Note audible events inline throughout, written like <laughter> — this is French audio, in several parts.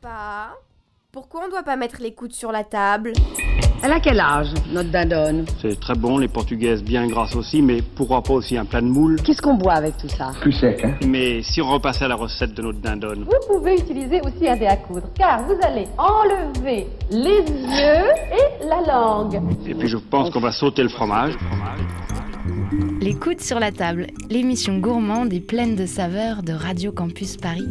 Pas. Pourquoi on doit pas mettre les coudes sur la table? Elle a quel âge, notre dindonne C'est très bon, les portugaises bien grasses aussi, mais pourquoi pas aussi un plat de moule Qu'est-ce qu'on boit avec tout ça? Plus sec, hein? Mais si on repassait à la recette de notre dindonne Vous pouvez utiliser aussi un dé à coudre, car vous allez enlever les yeux et la langue. Et puis je pense qu'on va sauter le fromage. Les coudes sur la table, l'émission gourmande et pleine de saveurs de Radio Campus Paris.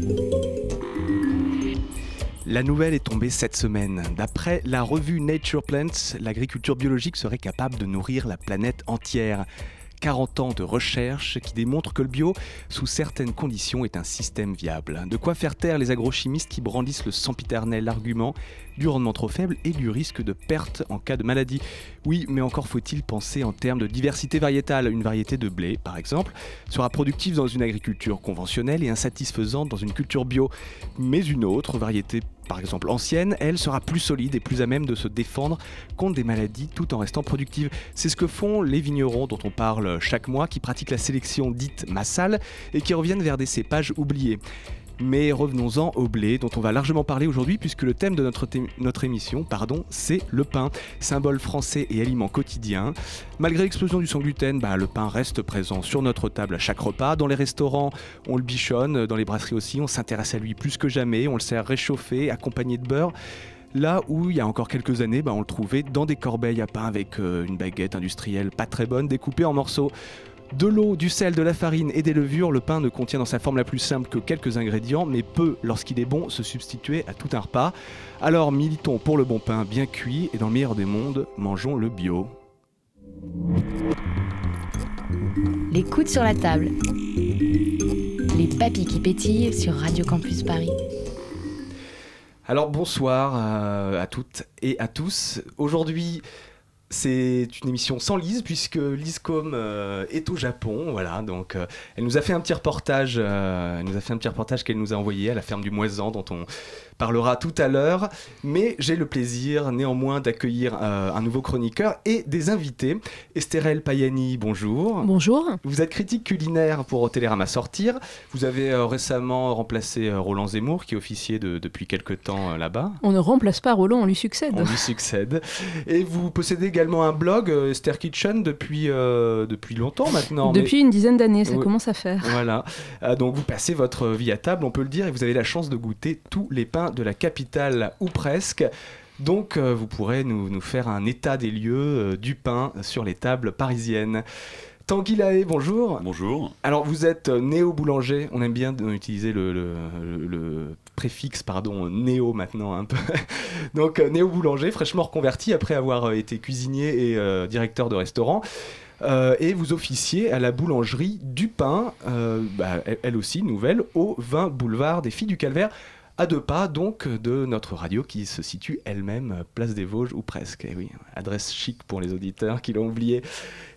La nouvelle est tombée cette semaine. D'après la revue Nature Plants, l'agriculture biologique serait capable de nourrir la planète entière. 40 ans de recherche qui démontrent que le bio, sous certaines conditions, est un système viable. De quoi faire taire les agrochimistes qui brandissent le sempiternel argument du rendement trop faible et du risque de perte en cas de maladie. Oui, mais encore faut-il penser en termes de diversité variétale. Une variété de blé, par exemple, sera productive dans une agriculture conventionnelle et insatisfaisante dans une culture bio. Mais une autre variété par exemple ancienne, elle sera plus solide et plus à même de se défendre contre des maladies tout en restant productive. C'est ce que font les vignerons dont on parle chaque mois, qui pratiquent la sélection dite massale et qui reviennent vers des cépages oubliés. Mais revenons-en au blé, dont on va largement parler aujourd'hui, puisque le thème de notre, émission, pardon, c'est le pain, symbole français et aliment quotidien. Malgré l'explosion du sang gluten, bah, le pain reste présent sur notre table à chaque repas. Dans les restaurants, on le bichonne, dans les brasseries aussi, on s'intéresse à lui plus que jamais, on le sert réchauffé, accompagné de beurre. Là où il y a encore quelques années, bah, on le trouvait dans des corbeilles à pain avec euh, une baguette industrielle pas très bonne, découpée en morceaux. De l'eau, du sel, de la farine et des levures, le pain ne contient dans sa forme la plus simple que quelques ingrédients, mais peut, lorsqu'il est bon, se substituer à tout un repas. Alors militons pour le bon pain bien cuit et dans le meilleur des mondes, mangeons le bio. Les coudes sur la table. Les papilles qui pétillent sur Radio Campus Paris. Alors bonsoir à, à toutes et à tous. Aujourd'hui, c'est une émission sans Lise puisque Liscom euh, est au Japon, voilà. Donc, euh, elle nous a fait un petit reportage. Euh, elle nous a fait un petit reportage qu'elle nous a envoyé à la ferme du Moisan, dont on parlera tout à l'heure. Mais j'ai le plaisir néanmoins d'accueillir euh, un nouveau chroniqueur et des invités. Estherelle Payani, bonjour. Bonjour. Vous êtes critique culinaire pour Télérama Sortir. Vous avez euh, récemment remplacé euh, Roland Zemmour, qui officiait de, depuis quelque temps là-bas. On ne remplace pas Roland, on lui succède. On lui succède. Et vous possédez également un blog, Esther Kitchen, depuis, depuis longtemps maintenant. Depuis mais... une dizaine d'années, ça oui. commence à faire. Voilà. donc vous passez votre vie à table, on peut le dire, et vous avez la chance de goûter tous les pains de la capitale ou presque. Donc euh, vous pourrez nous, nous, faire un état des lieux euh, du pain sur les tables parisiennes. Tanguy Lahaye, bonjour. Bonjour. Alors vous êtes néo-boulanger, on aime bien utiliser le, le, le, le préfixe, pardon, néo maintenant un peu. <laughs> Donc euh, néo-boulanger, fraîchement reconverti après avoir été cuisinier et euh, directeur de restaurant. Euh, et vous officiez à la boulangerie du pain, euh, bah, elle aussi nouvelle, au 20 boulevard des Filles du Calvaire à deux pas donc de notre radio qui se situe elle-même place des Vosges ou presque. Et oui, adresse chic pour les auditeurs qui l'ont oublié.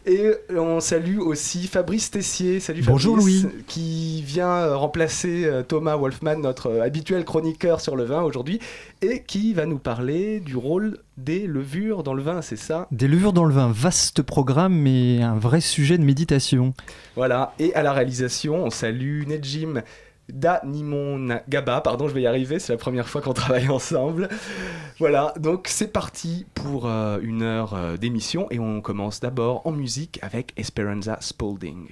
Et on salue aussi Fabrice Tessier. Salut Bonjour Fabrice, Louis. Qui vient remplacer euh, Thomas Wolfman, notre habituel chroniqueur sur le vin aujourd'hui, et qui va nous parler du rôle des levures dans le vin, c'est ça? Des levures dans le vin, vaste programme, mais un vrai sujet de méditation. Voilà, et à la réalisation, on salue Nedjim Danimon Gaba, pardon, je vais y arriver, c'est la première fois qu'on travaille ensemble. Voilà, donc c'est parti pour euh, une heure euh, d'émission et on commence d'abord en musique avec Esperanza Spalding.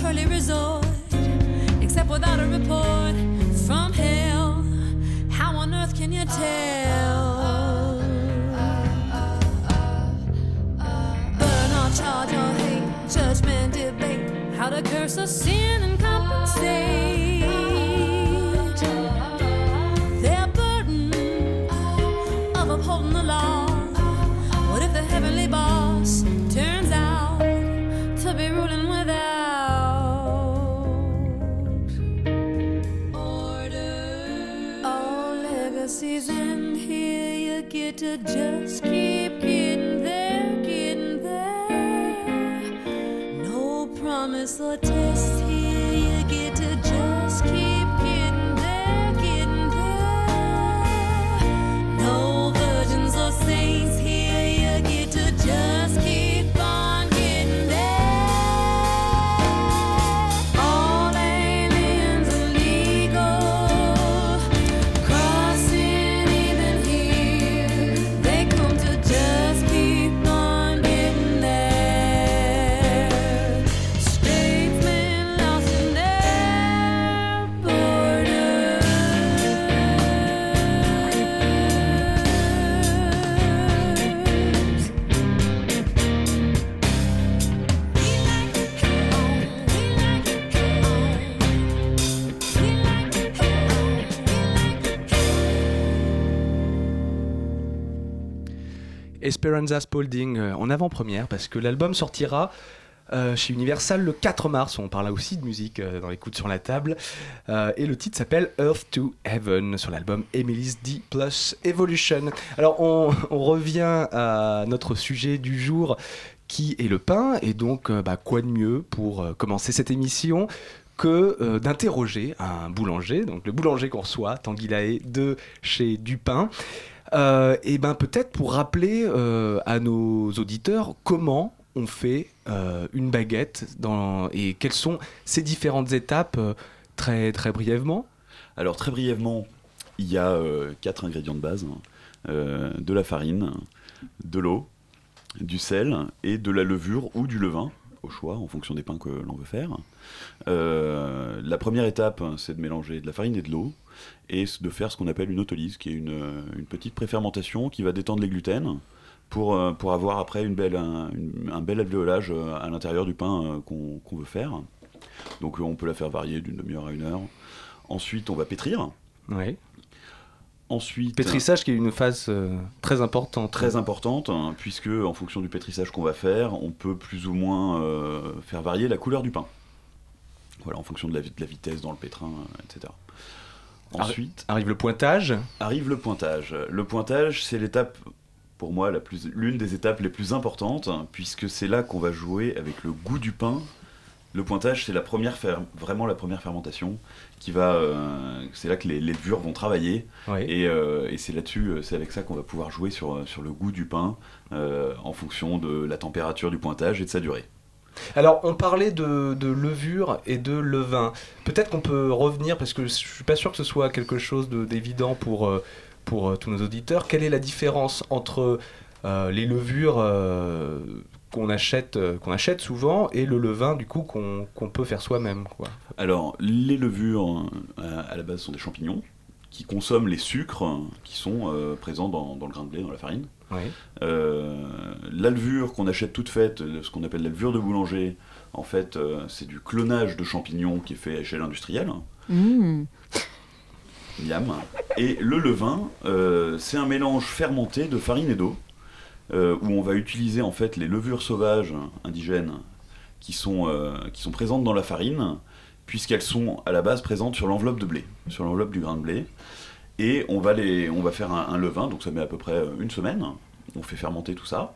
Pearly resort, except without a report from hell. How on earth can you tell? Burn or charge or hate, judgment, debate, how to curse or sin and compensate. Just Esperanza Spalding euh, en avant-première parce que l'album sortira euh, chez Universal le 4 mars. On parle aussi de musique euh, dans les sur la table. Et le titre s'appelle Earth to Heaven sur l'album Emily's D Plus Evolution. Alors on, <laughs> revient à notre sujet du jour qui est le pain. Et donc, bah, quoi de mieux pour commencer cette émission que d'interroger un boulanger, donc le boulanger qu'on reçoit, Tanguy Lahaye, de chez Dupin. Euh, et ben peut-être pour rappeler euh, à nos auditeurs comment on fait euh, une baguette et quelles sont ces différentes étapes très, brièvement. Alors très brièvement, il y a quatre ingrédients de base. hein. De la farine, de l'eau, du sel et de la levure ou du levain, au choix, en fonction des pains que l'on veut faire. Euh, la première étape, c'est de mélanger de la farine et de l'eau et de faire ce qu'on appelle une autolyse, qui est une, petite préfermentation qui va détendre les gluten pour, euh, pour avoir après une belle, un, bel alvéolage euh, à l'intérieur du pain qu'on veut faire. Donc on peut la faire varier d'une demi-heure à une heure. Ensuite, on va pétrir. Oui. Ensuite, Pétrissage qui est une phase euh, très importante. très importante, hein, puisque en fonction du pétrissage qu'on va faire, on peut plus ou moins euh, faire varier la couleur du pain. Voilà, en fonction de la, vi- de la vitesse dans le pétrin, euh, etc. Ensuite, Arrive le pointage. arrive le pointage. Le pointage, c'est l'étape, pour moi, l'une des étapes les plus importantes, hein, puisque c'est là qu'on va jouer avec le goût du pain. Le pointage, c'est la première fer- vraiment la première fermentation qui va, euh, c'est là que les, les levures vont travailler. Oui. Et, euh, et c'est là-dessus, euh, c'est avec ça qu'on va pouvoir jouer sur, sur le goût du pain euh, en fonction de la température du pointage et de sa durée. Alors, on parlait de, de levure et de levain. Peut-être qu'on peut revenir, parce que je suis pas sûr que ce soit quelque chose de- d'évident pour, pour tous nos auditeurs. Quelle est la différence entre les levures qu'on achète, euh, qu'on achète souvent et le levain, du coup, qu'on peut faire soi-même Alors, les levures, euh, à la base, sont des champignons qui consomment les sucres qui sont euh, présents dans, dans le grain de blé, dans la farine. Oui. Euh, la levure qu'on achète toute faite, ce qu'on appelle la levure de boulanger, En fait, euh, c'est du clonage de champignons qui est fait à échelle industrielle. Mmh. Miam. Et le levain, euh, c'est un mélange fermenté de farine et d'eau, euh, où on va utiliser en fait les levures sauvages indigènes qui sont, euh, qui sont présentes dans la farine, puisqu'elles sont à la base présentes sur l'enveloppe de blé, sur l'enveloppe du grain de blé. Et on va, les, on va faire un, un levain, donc ça met à peu près une semaine. On fait fermenter tout ça.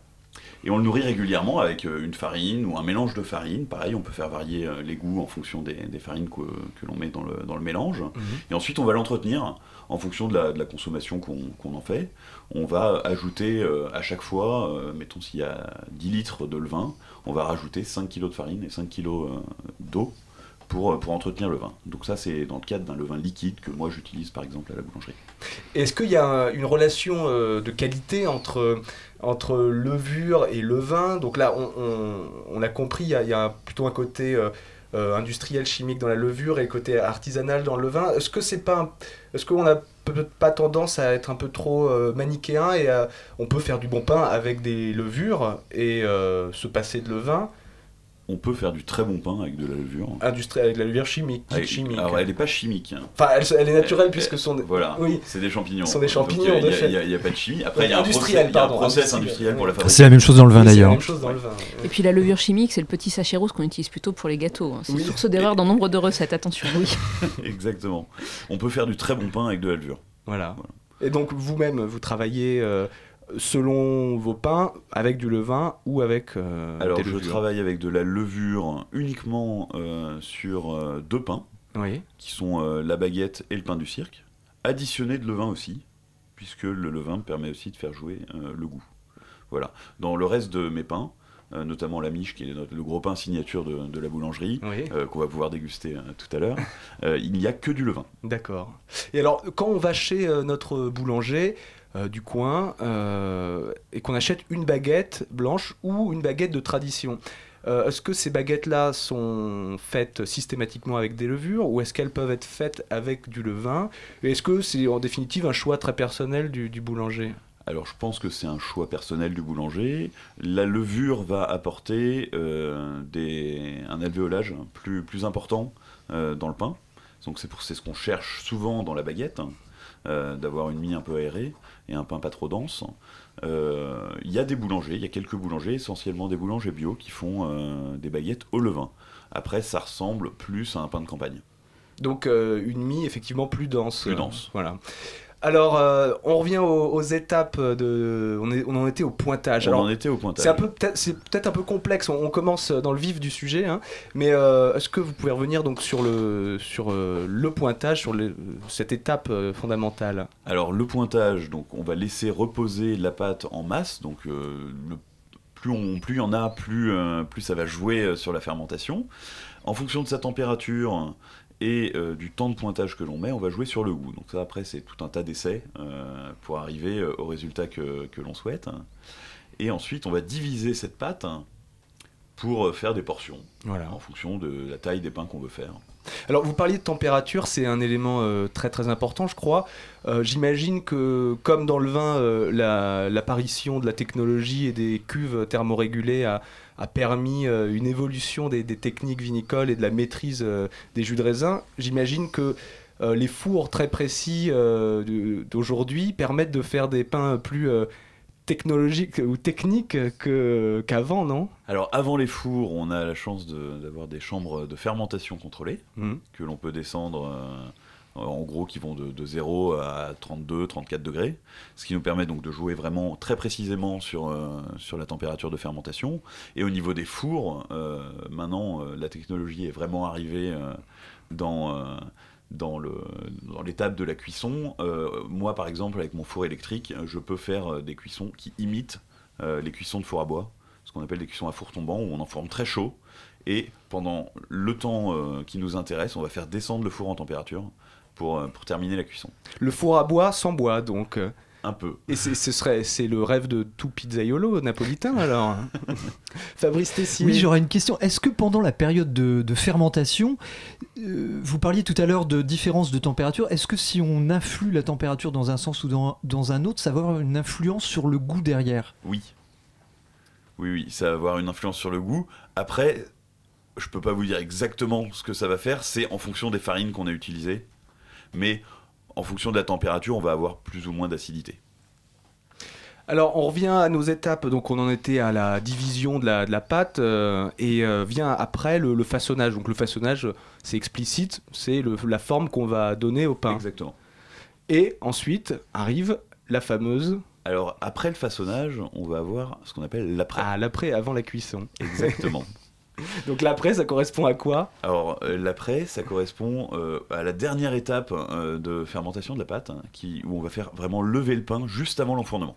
Et on le nourrit régulièrement avec euh, une farine ou un mélange de farine. Pareil, on peut faire varier euh, les goûts en fonction des, des farines que, que l'on met dans le, dans le mélange. Et ensuite, on va l'entretenir en fonction de la, consommation qu'on en fait. On va ajouter euh, à chaque fois, euh, mettons s'il y a 10 litres de levain, on va rajouter 5 kg de farine et 5 kg d'eau pour, euh, pour entretenir le vin. Donc ça, c'est dans le cadre d'un levain liquide que moi j'utilise par exemple à la boulangerie. Est-ce qu'il y a un- une relation euh, de qualité entre, entre levure et levain? Donc là, on, a compris, il y a, plutôt un côté euh, euh, industriel, chimique dans la levure et le côté artisanal dans le levain. Est-ce que c'est pas, est-ce qu'on a pas tendance à être un peu trop euh, manichéen et à- on peut faire du bon pain avec des levures et euh, se passer de levain On peut faire du très bon pain avec de la levure. industrie avec de la levure chimique, Avec- chimique. Alors elle n'est pas chimique. hein. Enfin, elle, elle est naturelle puisque ce sont des- Voilà, Oui. c'est des champignons. Ce sont des Donc, champignons, il a- a- n'y a, pas de chimie. Après, il y a un process, Industriel, il y a un pardon, process industriel. industriel pour la. C'est la même chose dans le vin Oui, d'ailleurs. même chose dans le vin. Et puis la levure chimique, c'est le petit sachet rose qu'on utilise plutôt pour les gâteaux. hein. C'est Oui. source d'erreur dans nombre de recettes, attention. Oui. <laughs> Exactement. On peut faire du très bon pain avec de la levure. Voilà. Et donc vous-même, vous travaillez euh, selon vos pains avec du levain ou avec euh, Alors, des je travaille avec de la levure uniquement euh, sur euh, deux pains, Oui. qui sont euh, la baguette et le pain du cirque, additionné de levain aussi, puisque le levain permet aussi de faire jouer le goût. Voilà. Dans le reste de mes pains, notamment la miche, qui est le gros pain signature de, de la boulangerie, Oui. euh, qu'on va pouvoir déguster euh, tout à l'heure, euh, il n'y a que du levain. D'accord. Et alors, quand on va chez notre boulanger euh, du coin euh, et qu'on achète une baguette blanche ou une baguette de tradition, euh, est-ce que ces baguettes-là sont faites systématiquement avec des levures ou est-ce qu'elles peuvent être faites avec du levain? Est-ce que c'est en définitive un choix très personnel du, boulanger? Alors je pense que c'est un choix personnel du boulanger. La levure va apporter un alvéolage plus, important dans le pain. Donc c'est ce qu'on cherche souvent dans la baguette, hein, d'avoir une mie un peu aérée et un pain pas trop dense. Euh, Il y a des boulangers, il y a quelques boulangers, essentiellement des boulangers bio, qui font euh, des baguettes au levain. Après, ça ressemble plus à un pain de campagne. Donc euh, une mie effectivement plus dense. Plus euh, dense. voilà. Alors euh, on revient aux, aux étapes de. On, est, on en était au pointage. On Alors, en était au pointage. C'est peu peut-être un peu complexe. On, on commence dans le vif du sujet, hein. mais euh, est-ce que vous pouvez revenir donc sur le sur euh, le pointage, sur le- cette étape fondamentale? Alors le pointage, donc on va laisser reposer la pâte en masse, donc le- plus on plus il y en a, plus plus ça va jouer sur la fermentation. En fonction de sa température et euh, du temps de pointage que l'on met, on va jouer sur le goût. Donc ça après c'est tout un tas d'essais euh, pour arriver euh, au résultat que, que l'on souhaite. Et ensuite on va diviser cette pâte pour euh, faire des portions Voilà. en fonction de la taille des pains qu'on veut faire. Alors, vous parliez de température, c'est un élément euh, très très important, je crois. Euh, J'imagine que, comme dans le vin, euh, la- l'apparition de la technologie et des cuves thermorégulées a, a permis euh, une évolution des, des techniques vinicoles et de la maîtrise euh, des jus de raisin. J'imagine que euh, les fours très précis euh, d'aujourd'hui permettent de faire des pains plus euh, technologiques ou techniques que- qu'avant, non? Alors avant les fours, on a la chance de- d'avoir des chambres de fermentation contrôlées Mhm. que l'on peut descendre en gros qui vont de, de 0 à 32, 34 degrés, ce qui nous permet donc de jouer vraiment très précisément sur, euh, sur la température de fermentation. Et au niveau des fours, euh, maintenant euh, la technologie est vraiment arrivée euh, dans... euh, dans l'étape de la cuisson, Euh, moi par exemple avec mon four électrique, je peux faire euh, des cuissons qui imitent euh, les cuissons de four à bois, ce qu'on appelle des cuissons à four tombant, où on en forme très chaud, et pendant le temps euh, qui nous intéresse, on va faire descendre le four en température pour, euh, pour terminer la cuisson. Le four à bois sans bois, donc. euh. Un peu. Et c'est- ce serait, c'est le rêve de tout pizzaiolo napolitain alors. <laughs> Fabrice Tessier. Oui, j'aurais une question. Est-ce que pendant la période de, de fermentation, euh, vous parliez tout à l'heure de différence de température, est-ce que si on influe la température dans un sens ou dans, dans un autre, ça va avoir une influence sur le goût derrière? Oui. Oui, oui, ça va avoir une influence sur le goût. Après, je peux pas vous dire exactement ce que ça va faire, c'est en fonction des farines qu'on a utilisées, mais en fonction de la température, on va avoir plus ou moins d'acidité. Alors, on revient à nos étapes. Donc, on en était à la division de la, de la pâte euh, et euh, vient après le, le façonnage. Donc, le façonnage, c'est explicite, c'est la forme qu'on va donner au pain. Exactement. Et ensuite arrive la fameuse. Alors, après le façonnage, on va avoir ce qu'on appelle l'après. Ah, l'après, avant la cuisson. Exactement. <laughs> <laughs> Donc, l'après, ça correspond à quoi? Alors, euh, l'après, ça correspond euh, à la dernière étape euh, de fermentation de la pâte, hein, qui, où on va faire vraiment lever le pain juste avant l'enfournement.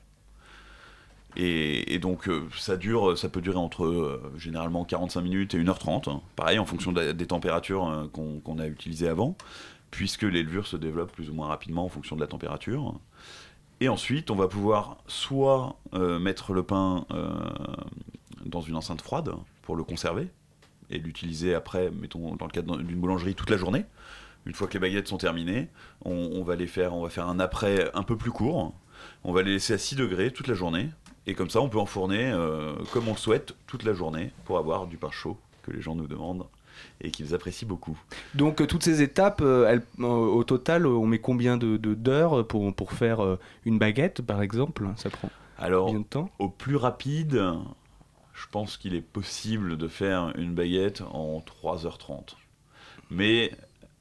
Et, donc, ça, dure, ça peut durer entre généralement 45 minutes et 1h30, hein. pareil en fonction des températures euh, qu'on a utilisées avant, puisque les levures se développent plus ou moins rapidement en fonction de la température. Et ensuite, on va pouvoir soit mettre le pain dans une enceinte froide pour le conserver et l'utiliser après, mettons dans le cadre d'une boulangerie toute la journée. Une fois que les baguettes sont terminées, on, on va les faire, on va faire un après un peu plus court. On va les laisser à 6 degrés toute la journée. Et comme ça, on peut enfourner euh, comme on le souhaite toute la journée pour avoir du pain chaud que les gens nous demandent et qu'ils apprécient beaucoup. Donc, euh, toutes ces étapes, euh, elles- euh, au total, on met combien de d'heures pour, pour faire une baguette, par exemple? Ça prend Alors, combien de temps? au plus rapide, je pense qu'il est possible de faire une baguette en 3h30. Mais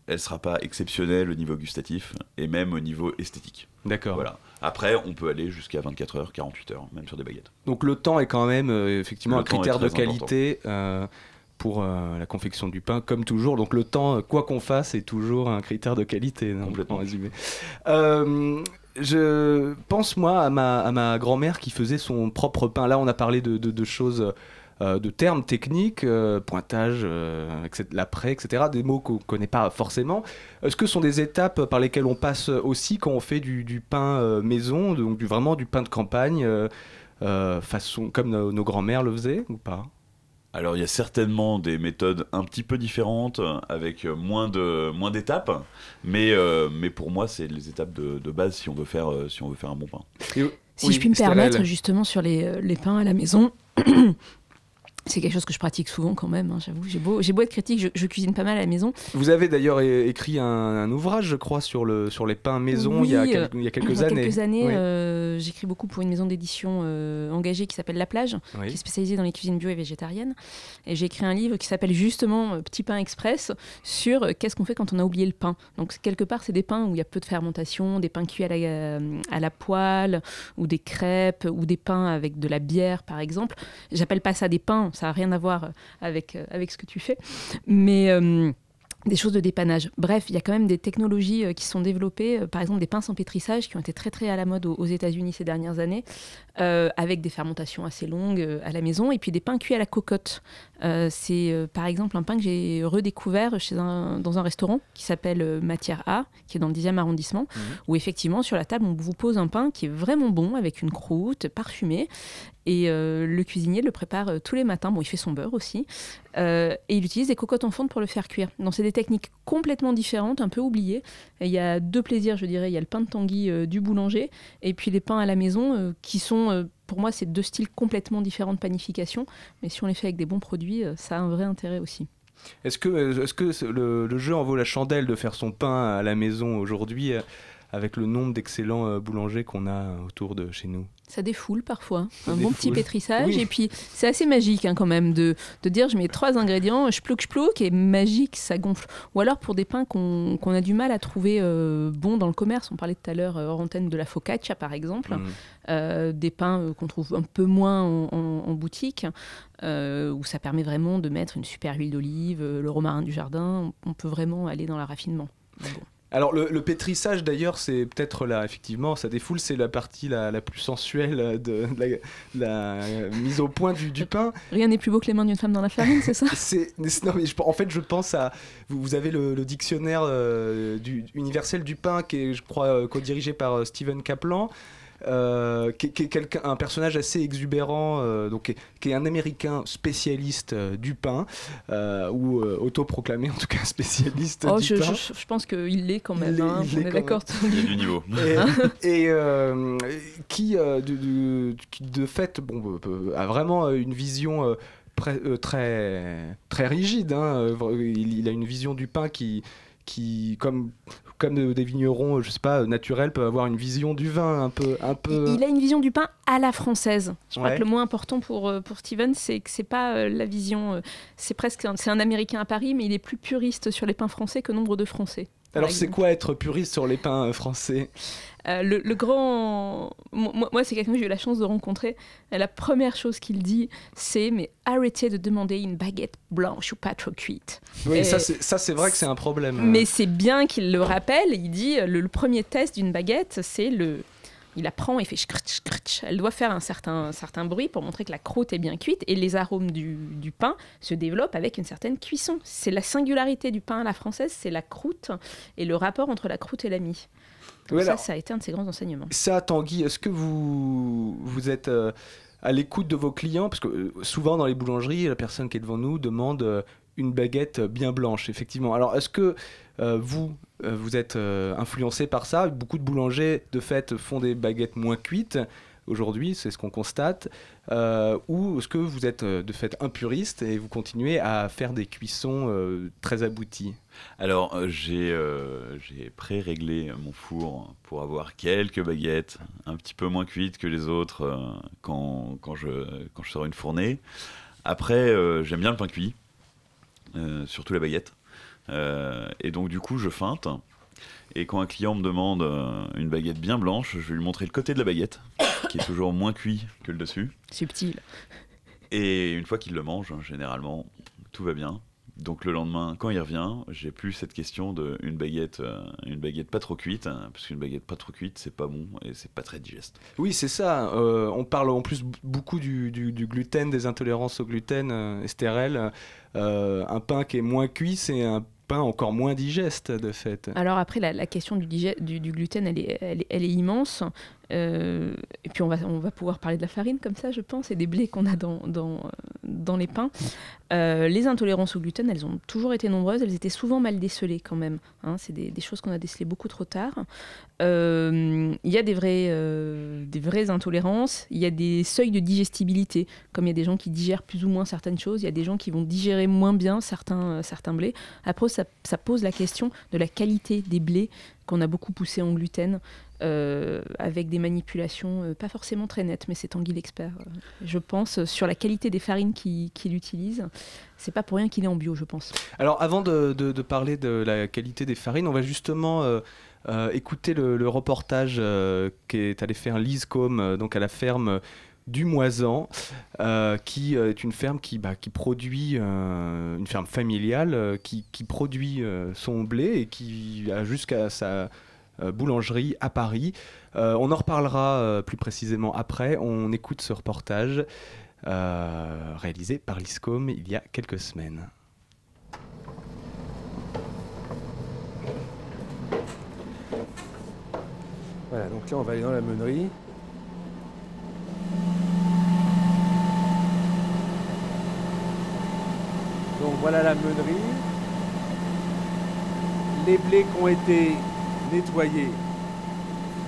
elle sera pas exceptionnelle au niveau gustatif et même au niveau esthétique. D'accord. Voilà. Après, on peut aller jusqu'à 24 h 48 heures, même sur des baguettes. Donc le temps est quand même euh, effectivement Le un critère de qualité euh, pour euh, la confection du pain, comme toujours. Donc le temps, quoi qu'on fasse, est toujours un critère de qualité, non, en résumé. Je pense moi à ma, grand-mère qui faisait son propre pain. Là, on a parlé de, choses, euh, de termes techniques, euh, pointage, euh, l'après, etc., des mots qu'on connaît pas forcément. Est-ce que ce sont des étapes par lesquelles on passe aussi quand on fait du, pain euh, maison, donc vraiment du pain de campagne façon comme nos, nos grands-mères le faisaient ou pas? Alors, il y a certainement des méthodes un petit peu différentes, avec moins de moins d'étapes, mais, euh, mais pour moi, c'est les étapes de, de base si on veut faire, euh, si on veut faire un bon pain. Si je puis me permettre, justement, sur les, euh, les pains à la maison, <clears throat> c'est quelque chose que je pratique souvent quand même, hein, j'avoue. J'ai beau, j'ai beau être critique, je, je cuisine pas mal à la maison. Vous avez d'ailleurs écrit un, un ouvrage, je crois, sur, le, sur les pains maison il, y a Oui, quel- il y a quelques il y a années. quelques années, Oui. euh, j'écris beaucoup pour une maison d'édition euh, engagée qui s'appelle La Plage, Oui. qui est spécialisée dans les cuisines bio et végétariennes. Et j'ai écrit un livre qui s'appelle justement euh, Petit pain express sur qu'est-ce qu'on fait quand on a oublié le pain. Donc quelque part, c'est des pains où il y a peu de fermentation, des pains cuits à la, à la poêle, ou des crêpes, ou des pains avec de la bière, par exemple. J'appelle pas ça des pains, ça n'a rien à voir avec, euh, avec ce que tu fais. Mais. euh, des choses de dépannage. Bref, il y a quand même des technologies euh, qui sont développées, euh, par exemple des pains sans pétrissage qui ont été très très à la mode aux, États-Unis ces dernières années, euh, avec des fermentations assez longues euh, à la maison, et puis des pains cuits à la cocotte. Euh, c'est euh, par exemple un pain que j'ai redécouvert chez un, dans un restaurant qui s'appelle euh, Matière A, qui est dans le 10e arrondissement, où effectivement sur la table on vous pose un pain qui est vraiment bon avec une croûte parfumée. Et euh, le cuisinier le prépare euh, tous les matins. Bon, il fait son beurre aussi. Euh, et il utilise des cocottes en fonte pour le faire cuire. Donc, c'est des techniques complètement différentes, un peu oubliées. Et il y a deux plaisirs, je dirais. Il y a le pain de tanguy du boulanger et puis les pains à la maison qui sont, pour moi, c'est deux styles complètement différents de panification. Mais si on les fait avec des bons produits, ça a un vrai intérêt aussi. Est-ce que, euh, est-ce que ce- le, le jeu en vaut la chandelle de faire son pain à la maison aujourd'hui? Avec le nombre d'excellents euh, boulangers qu'on a autour de chez nous Ça défoule parfois. Ça un bon petit pétrissage. Oui. Et puis, c'est assez magique hein, quand même de, de dire je mets trois ingrédients, je plouc, je plouc, et magique, ça gonfle. Ou alors pour des pains qu'on a du mal à trouver euh, bons dans le commerce. On parlait tout à l'heure euh, hors antenne de la focaccia par exemple. Euh, des pains euh, qu'on trouve un peu moins en, en- en boutique, euh, où ça permet vraiment de mettre une super huile d'olive, euh, le romarin du jardin. On peut vraiment aller dans le raffinement. Bon. Alors le, le pétrissage d'ailleurs c'est peut-être là effectivement ça défoule c'est la partie la, la plus sensuelle de la, la mise au point du, du pain. Rien n'est plus beau que les mains d'une femme dans la farine, c'est ça? <laughs> Non mais je- en fait je pense à vous, vous avez le, le dictionnaire euh, du, universel du pain qui est je crois euh, co-dirigé par euh, Steven Kaplan. Euh, qui, est- qui est quelqu'un, un personnage assez exubérant, euh, donc qui est, qui est un Américain spécialiste euh, du pain, euh, ou euh, autoproclamé <laughs> en tout cas spécialiste Oh, du je, pain. je- je pense qu'il l'est quand même. Il hein, il on l'est est d'accord. Il y a du niveau. Et, <laughs> et, euh, qui, euh, de, de- qui, de fait bon, a vraiment une vision très, très rigide. hein. Il, il a une vision du pain qui, qui comme, comme euh, des vignerons, je sais pas, naturels, peuvent avoir une vision du vin un peu. Un peu... Il a une vision du pain à la française. Je crois que le moins important pour, euh, pour Steven, c'est que c'est pas euh, la vision. euh, c'est presque. C'est un Américain à Paris, mais il est plus puriste sur les pains français que nombre de Français. Alors, c'est quoi être puriste sur les pains euh, français? Euh, le, le grand. Moi, c'est quelqu'un que j'ai eu la chance de rencontrer. Et la première chose qu'il dit, c'est Mais arrêtez de demander une baguette blanche ou pas trop cuite. Oui, Et- ça, c'est vrai que c'est un problème. Mais c'est bien qu'il le rappelle. Il dit euh, le, le premier test d'une baguette, c'est le. Il la prend et fait scratch, scratch. Elle doit faire un certain, certain bruit pour montrer que la croûte est bien cuite et les arômes du, du pain se développent avec une certaine cuisson. C'est la singularité du pain à la française, c'est la croûte et le rapport entre la croûte et la mie. Donc ça, alors- ça a été un de ses grands enseignements. Ça, Tanguy, est-ce que vous, vous êtes euh, à l'écoute de vos clients? Parce que euh, souvent dans les boulangeries, la personne qui est devant nous demande euh, une baguette bien blanche, effectivement. Alors, est-ce que vous, euh, vous êtes euh, influencé par ça Beaucoup de boulangers, de fait, font des baguettes moins cuites. Aujourd'hui, c'est ce qu'on constate. Euh, ou est-ce que vous êtes euh, de fait un puriste et vous continuez à faire des cuissons euh, très abouties? Alors, euh, j'ai euh, pré-réglé mon four pour avoir quelques baguettes un petit peu moins cuites que les autres euh, quand, quand, je, quand je sors une fournée. Après, euh, j'aime bien le pain cuit, euh, surtout la baguette. Euh, et donc, du coup, je feinte. Et quand un client me demande euh, une baguette bien blanche, je vais lui montrer le côté de la baguette, <coughs> qui est toujours moins cuit que le dessus. Subtil. Et une fois qu'il le mange, hein, généralement, tout va bien. Donc le lendemain, quand il revient, j'ai plus cette question de une baguette, euh, une baguette pas trop cuite, hein, parce qu'une baguette pas trop cuite, c'est pas bon et c'est pas très digeste. Oui, c'est ça. Euh, on parle en plus beaucoup du, du- du gluten, des intolérances au gluten, euh. Euh, un pain qui est moins cuit, c'est un pain encore moins digeste, de fait. Alors après, la, question du, gluten, elle est immense. Euh, et puis on va, on va pouvoir parler de la farine comme ça, je pense, et des blés qu'on a dans, dans, euh, dans les pains. Euh, les intolérances au gluten, elles ont toujours été nombreuses. Elles étaient souvent mal décelées quand même. hein. C'est des, choses qu'on a décelées beaucoup trop tard. Il y a des, vrais, des vraies intolérances. Il y a des seuils de digestibilité. Comme il y a des gens qui digèrent plus ou moins certaines choses, il y a des gens qui vont digérer moins bien certains, certains blés. Après, ça pose la question de la qualité des blés qu'on a beaucoup poussé en gluten, euh, avec des manipulations euh, pas forcément très nettes, mais c'est Tanguy l'expert, euh, je pense, sur la qualité des farines qu'il qu'il utilise. C'est pas pour rien qu'il est en bio, je pense. Alors, avant de, parler de la qualité des farines, on va justement écouter le, le reportage qu'est allé faire Lise donc à la ferme du Moisan, euh, qui euh, est une ferme qui, bah, produit, euh, une ferme familiale, qui, qui produit son blé et qui a jusqu'à sa boulangerie à Paris. On en reparlera plus précisément après. On écoute ce reportage réalisé par Lise Combe il y a quelques semaines. Voilà, donc là on va aller dans la meunerie. Donc voilà la meunerie. Les blés qui ont été nettoyés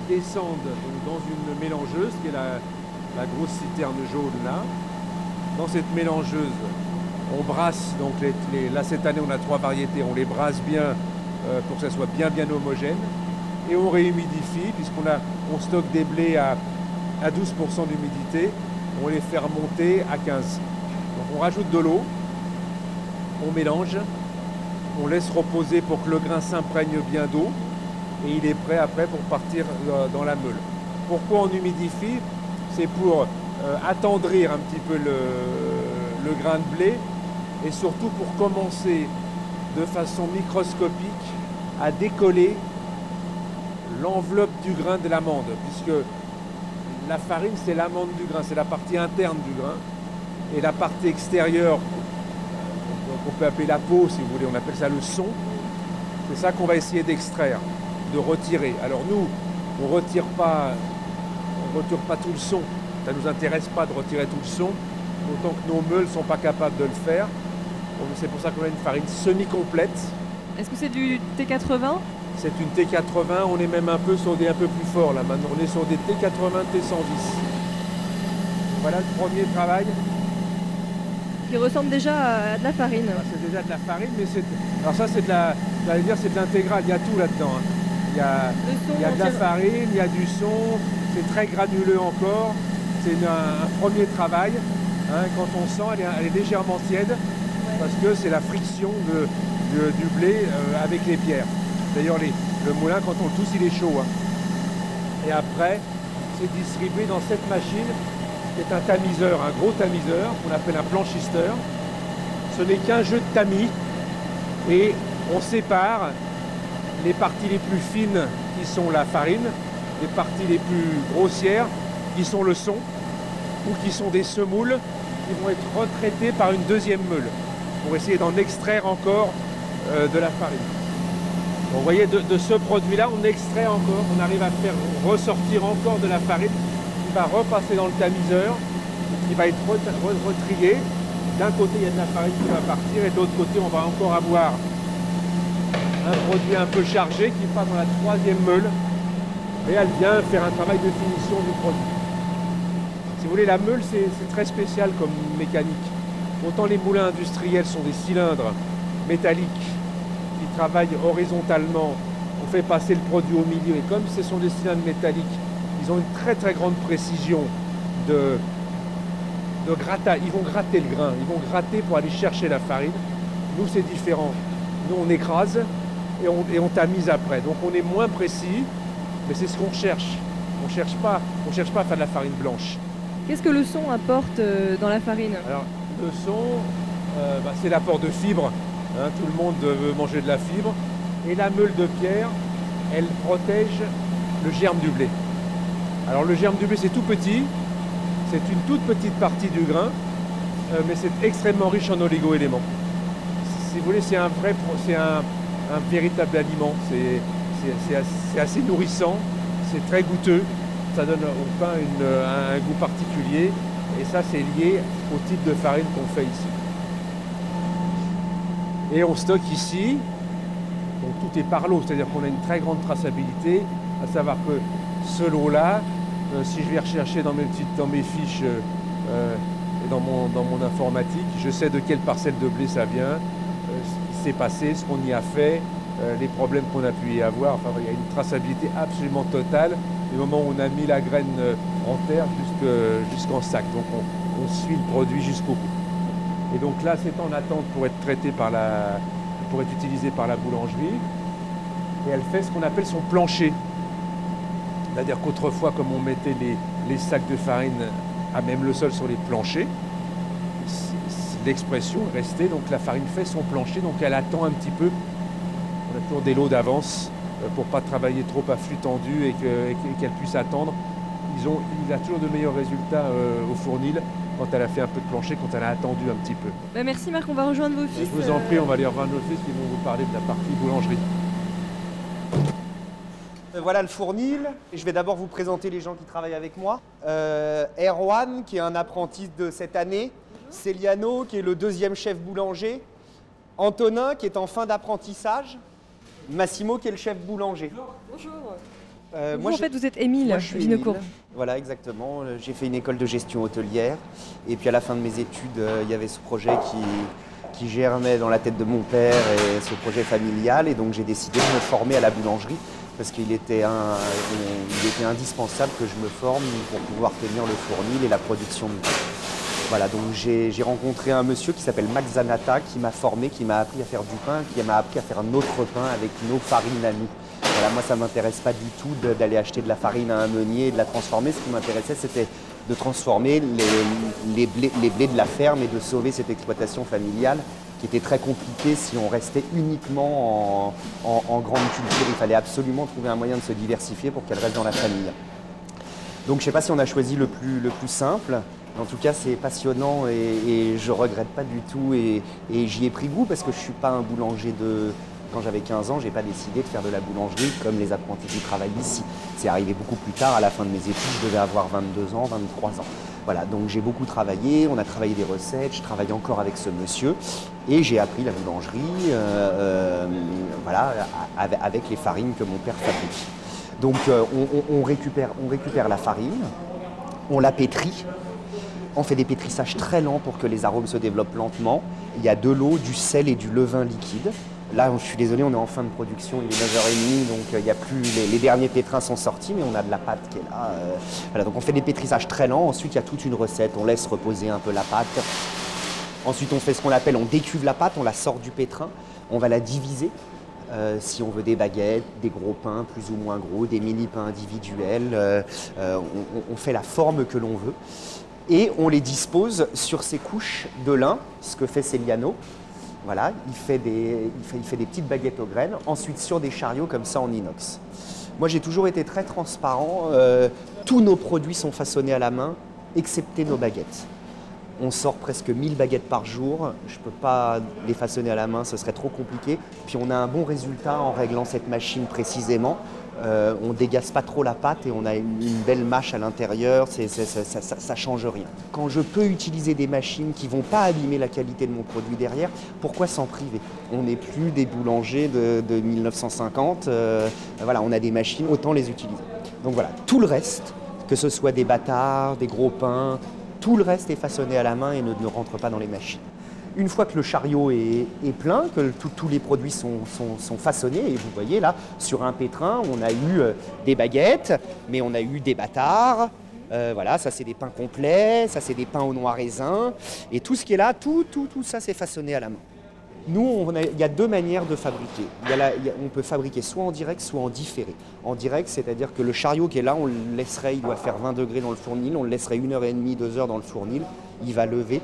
descendent dans une mélangeuse qui est la, grosse citerne jaune là. Dans cette mélangeuse, on brasse, donc les, là cette année on a trois variétés, on les brasse bien euh, pour que ça soit bien homogène et on réhumidifie puisqu'on on stocke des blés à, à 12% d'humidité, on les fait remonter à 15. Donc on rajoute de l'eau, on mélange, on laisse reposer pour que le grain s'imprègne bien d'eau et il est prêt après pour partir euh, dans la meule. Pourquoi on humidifie? C'est pour euh, attendrir un petit peu le, le grain de blé et surtout pour commencer de façon microscopique à décoller l'enveloppe du grain de l'amande, puisque la farine c'est l'amande du grain, c'est la partie interne du grain, et la partie extérieure, qu'on peut appeler la peau si vous voulez, on appelle ça le son, c'est ça qu'on va essayer d'extraire, de retirer. Alors nous, on retire pas, retire pas tout le son, ça nous intéresse pas de retirer tout le son, autant que nos meules sont pas capables de le faire. C'est pour ça qu'on a une farine semi-complète. Est-ce que c'est du T80 C'est une T80, on est même un peu sur des un peu plus forts là maintenant, on est sur des T80 T110. Voilà le premier travail. Qui ressemble déjà à de la farine. C'est déjà de la farine, mais c'est. Alors ça c'est de la. Dire c'est de l'intégral, il y a tout là-dedans. hein. Il y a, il y a de la farine, il y a du son, c'est très granuleux encore. C'est un, un premier travail. hein. Quand on sent, elle est, elle est légèrement tiède parce que c'est la friction de- de- du blé euh, avec les pierres. D'ailleurs, le moulin, quand on le tousse, il est chaud. hein. Et après, c'est distribué dans cette machine qui est un tamiseur, un gros tamiseur qu'on appelle un blanchisteur. Ce n'est qu'un jeu de tamis et on sépare les parties les plus fines qui sont la farine, les parties les plus grossières qui sont le son ou qui sont des semoules qui vont être retraitées par une deuxième meule pour essayer d'en extraire encore euh, de la farine. Vous voyez, de, ce produit-là, on extrait encore, on arrive à faire ressortir encore de la farine qui va repasser dans le tamiseur, qui va être re- re- retrié. D'un côté, il y a de la farine qui va partir et de l'autre côté, on va encore avoir un produit un peu chargé qui passe dans la troisième meule et elle vient faire un travail de finition du produit. Si vous voulez, la meule, c'est très spécial comme mécanique. Autant les moulins industriels sont des cylindres métalliques horizontalement, on fait passer le produit au milieu, et comme ce sont des cylindres métalliques, ils ont une très très grande précision de, de grattage. Ils vont gratter le grain, ils vont gratter pour aller chercher la farine. Nous, c'est différent. Nous, on écrase et on, et on tamise après. Donc, on est moins précis, mais c'est ce qu'on cherche. On cherche pas, on cherche pas à faire de la farine blanche. Qu'est-ce que le son apporte euh, dans la farine? Alors, le son, euh, bah, c'est l'apport de fibres. Hein, tout le monde veut manger de la fibre. Et la meule de pierre, elle protège le germe du blé. Alors, le germe du blé, c'est tout petit. C'est une toute petite partie du grain, euh, mais c'est extrêmement riche en oligo-éléments. Si vous voulez, c'est un vrai, c'est un, véritable aliment. C'est assez, nourrissant, c'est très goûteux. Ça donne au pain un goût particulier. Et ça, c'est lié au type de farine qu'on fait ici. Et on stocke ici. Donc tout est par l'eau, c'est-à-dire qu'on a une très grande traçabilité, à savoir que ce lot-là, euh, si je vais rechercher dans mes, fiches euh, euh, et dans mon, informatique, je sais de quelle parcelle de blé ça vient, ce qui s'est passé, ce qu'on y a fait, les problèmes qu'on a pu y avoir. Enfin, il y a une traçabilité absolument totale du moment où on a mis la graine en terre jusque- jusqu'en sac. Donc on, on suit le produit jusqu'au bout. Et donc là, c'est en attente pour être traité par la, pour être utilisé par la boulangerie. Et elle fait ce qu'on appelle son plancher. C'est-à-dire qu'autrefois, comme on mettait les, les sacs de farine à même le sol sur les planchers, l'expression est restée, donc la farine fait son plancher, donc elle attend un petit peu. On a toujours des lots d'avance euh, pour pas travailler trop à flux tendu et que- et que- et qu'elle puisse attendre. Ils ont, a toujours de meilleurs résultats euh, au fournil quand elle a fait un peu de plancher, quand elle a attendu un petit peu. Bah, merci Marc, on va rejoindre vos fils. je vous en euh, prie, on va aller revoir nos fils qui vont vous parler de la partie boulangerie. Euh, Voilà le fournil. Je vais d'abord vous présenter les gens qui travaillent avec moi. Euh, Erwan, qui est un apprenti de cette année. Céliano, qui est le deuxième chef boulanger. Antonin, qui est en fin d'apprentissage. Massimo, qui est le chef boulanger. Bonjour. Euh, Vous, moi, en fait, vous êtes Émile moi, je suis Vinocourt. Voilà, exactement. J'ai fait une école de gestion hôtelière. Et puis à la fin de mes études, euh, il y avait ce projet qui, qui germait dans la tête de mon père et ce projet familial. Et donc j'ai décidé de me former à la boulangerie parce qu'il était, un- il était indispensable que je me forme pour pouvoir tenir le fournil et la production de pain. Voilà, donc j'ai j'ai rencontré un monsieur qui s'appelle Max Zanata qui m'a formé, qui m'a appris à faire du pain, qui m'a appris à faire notre pain avec nos farines à nous. Voilà, moi ça m'intéresse pas du tout d'aller acheter de la farine à un meunier et de la transformer. Ce qui m'intéressait c'était de transformer les, blés, les blés de la ferme et de sauver cette exploitation familiale qui était très compliquée si on restait uniquement en, grande culture. Il fallait absolument trouver un moyen de se diversifier pour qu'elle reste dans la famille. Donc je ne sais pas si on a choisi le plus, le plus simple. En tout cas, c'est passionnant et, je regrette pas du tout. Et, et j'y ai pris goût parce que je ne suis pas un boulanger de. Quand j'avais 15 ans, j'ai pas décidé de faire de la boulangerie comme les apprentis qui travaillent ici. C'est arrivé beaucoup plus tard, à la fin de mes études, je devais avoir 22 ans, 23 ans. Voilà, donc j'ai beaucoup travaillé, on a travaillé des recettes, je travaille encore avec ce monsieur et j'ai appris la boulangerie euh, euh, voilà, avec, les farines que mon père fabrique. Donc euh, on récupère, on récupère la farine, on la pétrit. On fait des pétrissages très lents pour que les arômes se développent lentement. Il y a de l'eau, du sel et du levain liquide. Là, je suis désolé, on est en fin de production, il est 9h30, donc euh, il y a plus les, derniers pétrins sont sortis, mais on a de la pâte qui est là. euh, donc on fait des pétrissages très lents. Ensuite, il y a toute une recette. On laisse reposer un peu la pâte. Ensuite, on fait ce qu'on appelle, on décuve la pâte, on la sort du pétrin, on va la diviser. Euh, si on veut des baguettes, des gros pains plus ou moins gros, des mini pains individuels, on fait la forme que l'on veut et on les dispose sur ces couches de lin, ce que fait Celiano. Voilà, il fait, des, petites baguettes aux graines, ensuite sur des chariots comme ça en inox. Moi j'ai toujours été très transparent, euh, tous nos produits sont façonnés à la main, excepté nos baguettes. On sort presque 1000 baguettes par jour. Je ne peux pas les façonner à la main, ce serait trop compliqué. Puis on a un bon résultat en réglant cette machine précisément. Euh, on dégasse pas trop la pâte et on a une, belle mâche à l'intérieur. Ça, ça change rien. Quand je peux utiliser des machines qui vont pas abîmer la qualité de mon produit derrière, pourquoi s'en priver? On n'est plus des boulangers de, de 1950. euh, voilà, on a des machines, autant les utiliser. Donc voilà, tout le reste, que ce soit des bâtards, des gros pains, tout le reste est façonné à la main et ne, ne rentre pas dans les machines. Une fois que le chariot est, plein, que tous les produits sont, façonnés, et vous voyez là, sur un pétrin, on a eu euh, des baguettes, mais on a eu des bâtards. euh, voilà, ça c'est des pains complets, ça c'est des pains au noix raisin, et tout ce qui est là, tout, tout, tout ça c'est façonné à la main. Nous, il y a deux manières de fabriquer. On peut fabriquer soit en direct, soit en différé. En direct, c'est-à-dire que le chariot qui est là, on le laisserait, il doit faire 20 degrés dans le fournil, on le laisserait une heure et demie, deux heures dans le fournil, il va lever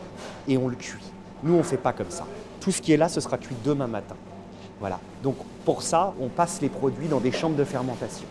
et on le cuit. Nous, on ne fait pas comme ça. Tout ce qui est là, ce sera cuit demain matin. Voilà. Donc pour ça, on passe les produits dans des chambres de fermentation.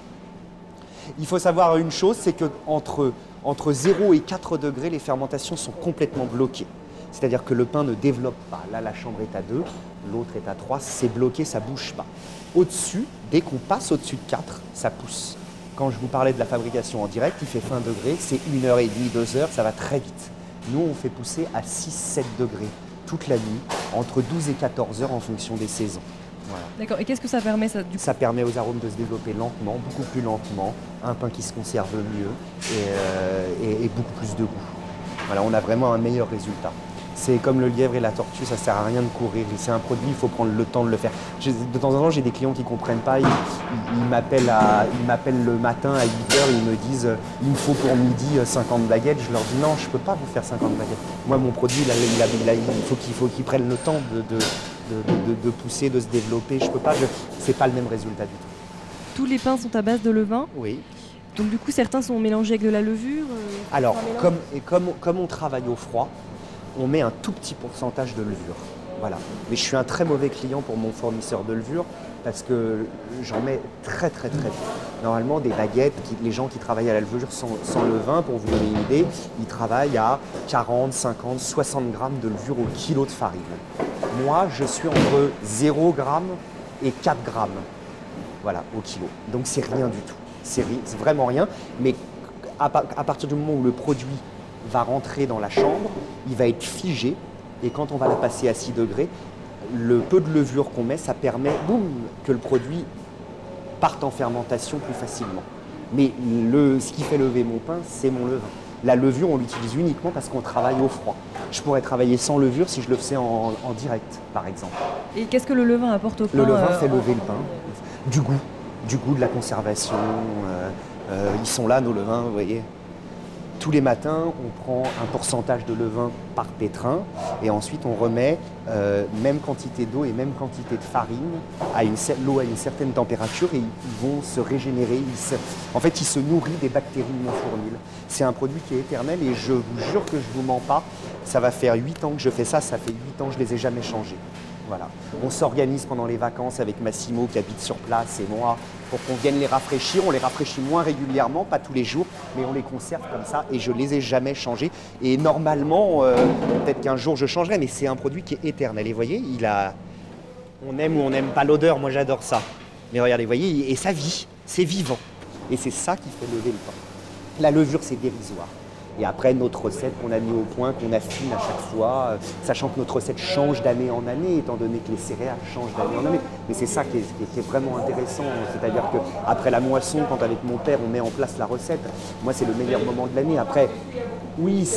Il faut savoir une chose, c'est que entre, entre 0 et 4 degrés, les fermentations sont complètement bloquées. C'est-à-dire que le pain ne développe pas. Là, la chambre est à 2, l'autre est à 3, c'est bloqué, ça bouge pas. Au-dessus, dès qu'on passe au-dessus de 4, ça pousse. Quand je vous parlais de la fabrication en direct, il fait fin degré, c'est 1 heure et demie, 2 heures, ça va très vite. Nous, on fait pousser à 6-7 degrés toute la nuit, entre 12 et 14 heures en fonction des saisons. Voilà. D'accord. Et qu'est-ce que ça permet ça du coup? Ça permet aux arômes de se développer lentement, beaucoup plus lentement, un pain qui se conserve mieux et, euh, et- et beaucoup plus de goût. Voilà, on a vraiment un meilleur résultat. C'est comme le lièvre et la tortue, ça sert à rien de courir. C'est un produit, il faut prendre le temps de le faire. De temps en temps, j'ai des clients qui ne comprennent pas. Ils, m'appellent à- ils m'appellent le matin à 8h, ils me disent euh, il me faut pour midi euh, 50 baguettes. Je leur dis non, je ne peux pas vous faire 50 baguettes. Moi, mon produit, il, a- il a- il a- il faut qu'il faut qu'il prenne le temps de, de- de- de- de pousser, de se développer. Je peux pas, c'est pas le même résultat du tout. Tous les pains sont à base de levain? Oui. Donc du coup, certains sont mélangés avec de la levure. euh, Alors, et comme on travaille au froid, on met un tout petit pourcentage de levure. Voilà. Mais je suis un très mauvais client pour mon fournisseur de levure parce que j'en mets très très très peu. Normalement, des baguettes, les gens qui travaillent à la levure sans, sans levain, pour vous donner une idée, ils travaillent à 40, 50, 60 grammes de levure au kilo de farine. Moi, je suis entre 0 grammes et 4 grammes voilà, au kilo. Donc c'est rien du tout. C'est vraiment rien. Mais à partir du moment où le produit va rentrer dans la chambre, il va être figé. Et quand on va la passer à 6 degrés, le peu de levure qu'on met, ça permet boum, que le produit parte en fermentation plus facilement. Mais le, ce qui fait lever mon pain, c'est mon levain. La levure, on l'utilise uniquement parce qu'on travaille au froid. Je pourrais travailler sans levure si je le faisais en, en direct, par exemple. Et qu'est-ce que le levain apporte au pain Le levain euh, fait en- lever le pain. Du goût, du goût de la conservation. euh, euh, ils sont là, nos levains, vous voyez. Tous les matins, on prend un pourcentage de levain par pétrin et ensuite on remet euh, même quantité d'eau et même quantité de farine à une certaine température et ils ils vont se régénérer. Ils en fait, il se nourrit des bactéries de mon fournil. C'est un produit qui est éternel et je vous jure que je ne vous mens pas. Ça va faire 8 ans que je fais ça, ça fait 8 ans que je ne les ai jamais changés. Voilà. On s'organise pendant les vacances avec Massimo qui habite sur place et moi pour qu'on vienne les rafraîchir. On les rafraîchit moins régulièrement, pas tous les jours, mais on les conserve comme ça et je les ai jamais changés. Et normalement, euh, peut-être qu'un jour je changerai, mais c'est un produit qui est éternel. Et vous voyez, il a. On aime ou on n'aime pas l'odeur, moi j'adore ça. Mais regardez, vous voyez, et ça vit, c'est vivant. Et c'est ça qui fait lever le pain. La levure, c'est dérisoire. Et après, notre recette qu'on a mis au point, qu'on affine à chaque fois, euh, sachant que notre recette change d'année en année, étant donné que les céréales changent d'année en année. Mais c'est ça qui est, vraiment intéressant. C'est-à-dire qu'après la moisson, quand avec mon père, on met en place la recette, moi, c'est le meilleur moment de l'année. Après, oui,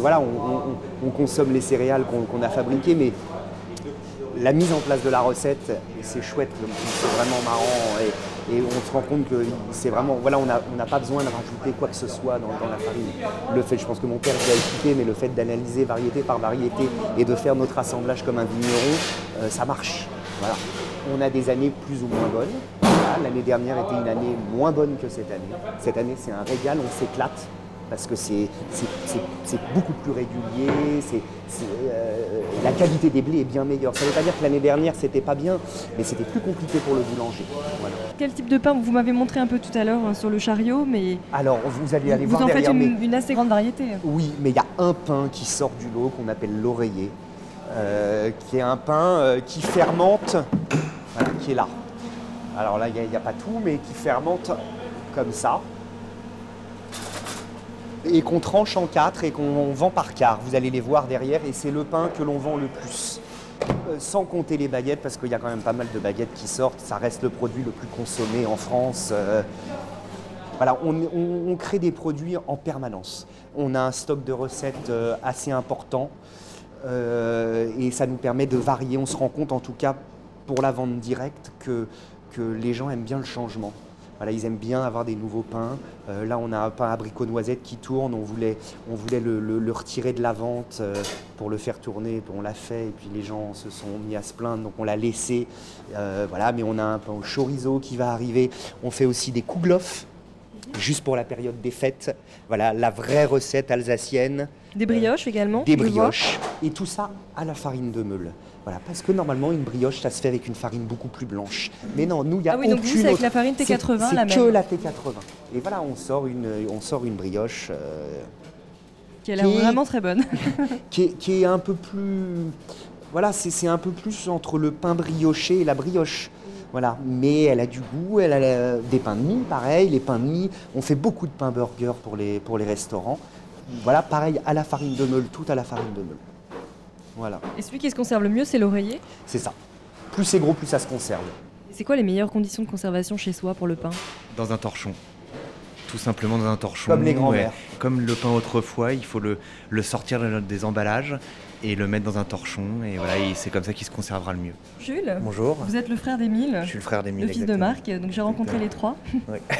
voilà, on, on- on consomme les céréales qu'on, qu'on a fabriquées, mais la mise en place de la recette, c'est chouette, c'est vraiment marrant et, on se rend compte que c'est vraiment, voilà, on n'a pas besoin de rajouter quoi que ce soit dans, la farine. Le fait, je pense que mon père l'a expliqué, mais le fait d'analyser variété par variété et de faire notre assemblage comme un vigneron, euh, ça marche. On a des années plus ou moins bonnes. L'année dernière était une année moins bonne que cette année. Cette année, c'est un régal, on s'éclate parce que c'est beaucoup plus régulier, euh, la qualité des blés est bien meilleure. Ça ne veut pas dire que l'année dernière c'était pas bien, mais c'était plus compliqué pour le boulanger. Voilà. Quel type de pain Vous m'avez montré un peu tout à l'heure hein, sur le chariot, mais Alors vous allez aller vous voir en faites derrière une, mes- une assez grande variété. Oui, mais il y a un pain qui sort du lot qu'on appelle l'oreiller, euh, qui est un pain euh, qui fermente, voilà, qui est là. Alors là, il n'y a, pas tout, mais qui fermente comme ça. Et qu'on tranche en quatre et qu'on vend par quart. Vous allez les voir derrière, et c'est le pain que l'on vend le plus. Euh, sans compter les baguettes, parce qu'il y a quand même pas mal de baguettes qui sortent. Ça reste le produit le plus consommé en France. euh, voilà, on, crée des produits en permanence. On a un stock de recettes euh, assez important et ça nous permet de varier. On se rend compte en tout cas pour la vente directe que les gens aiment bien le changement. Voilà, ils aiment bien avoir des nouveaux pains. Euh, là, on a un pain abricot noisette qui tourne. On voulait, on voulait le, le- le retirer de la vente euh, pour le faire tourner. On l'a fait et puis les gens se sont mis à se plaindre. Donc on l'a laissé. Euh, voilà, mais on a un pain au chorizo qui va arriver. On fait aussi des kouglof juste pour la période des fêtes. Voilà, la vraie recette alsacienne. Des brioches également Des brioches. Et tout ça à la farine de meule. Voilà, parce que normalement, une brioche, ça se fait avec une farine beaucoup plus blanche. Mais non, nous, il y a Ah oui, donc vous, aucune c'est avec autre- la farine c'est- T80, c'est la que même. la T80. Et voilà, on sort une, on sort une brioche. euh, Qui a l'air vraiment très bonne. <laughs> qui est, qui est un peu plus. Voilà, c'est c'est un peu plus entre le pain brioché et la brioche. Voilà, mais elle a du goût, elle a des pains de mie, pareil, les pains de mie. On fait beaucoup de pains burgers pour les, pour les restaurants. Voilà, pareil, à la farine de meule, tout à la farine de meule. Voilà, Et celui qui se conserve le mieux, c'est l'oreiller. c'est ça. Plus c'est gros, plus ça se conserve. C'est quoi les meilleures conditions de conservation chez soi pour le pain? Dans un torchon. Tout simplement dans un torchon. Comme les grands-mères. Comme le pain autrefois, il faut le, le sortir des emballages et le mettre dans un torchon. Et voilà, et c'est comme ça qu'il se conservera le mieux. Jules? Bonjour. Vous êtes le frère d'Émile Je suis le frère d'Émile, Le fils de. Marc, donc j'ai rencontré les trois. Ouais. <laughs>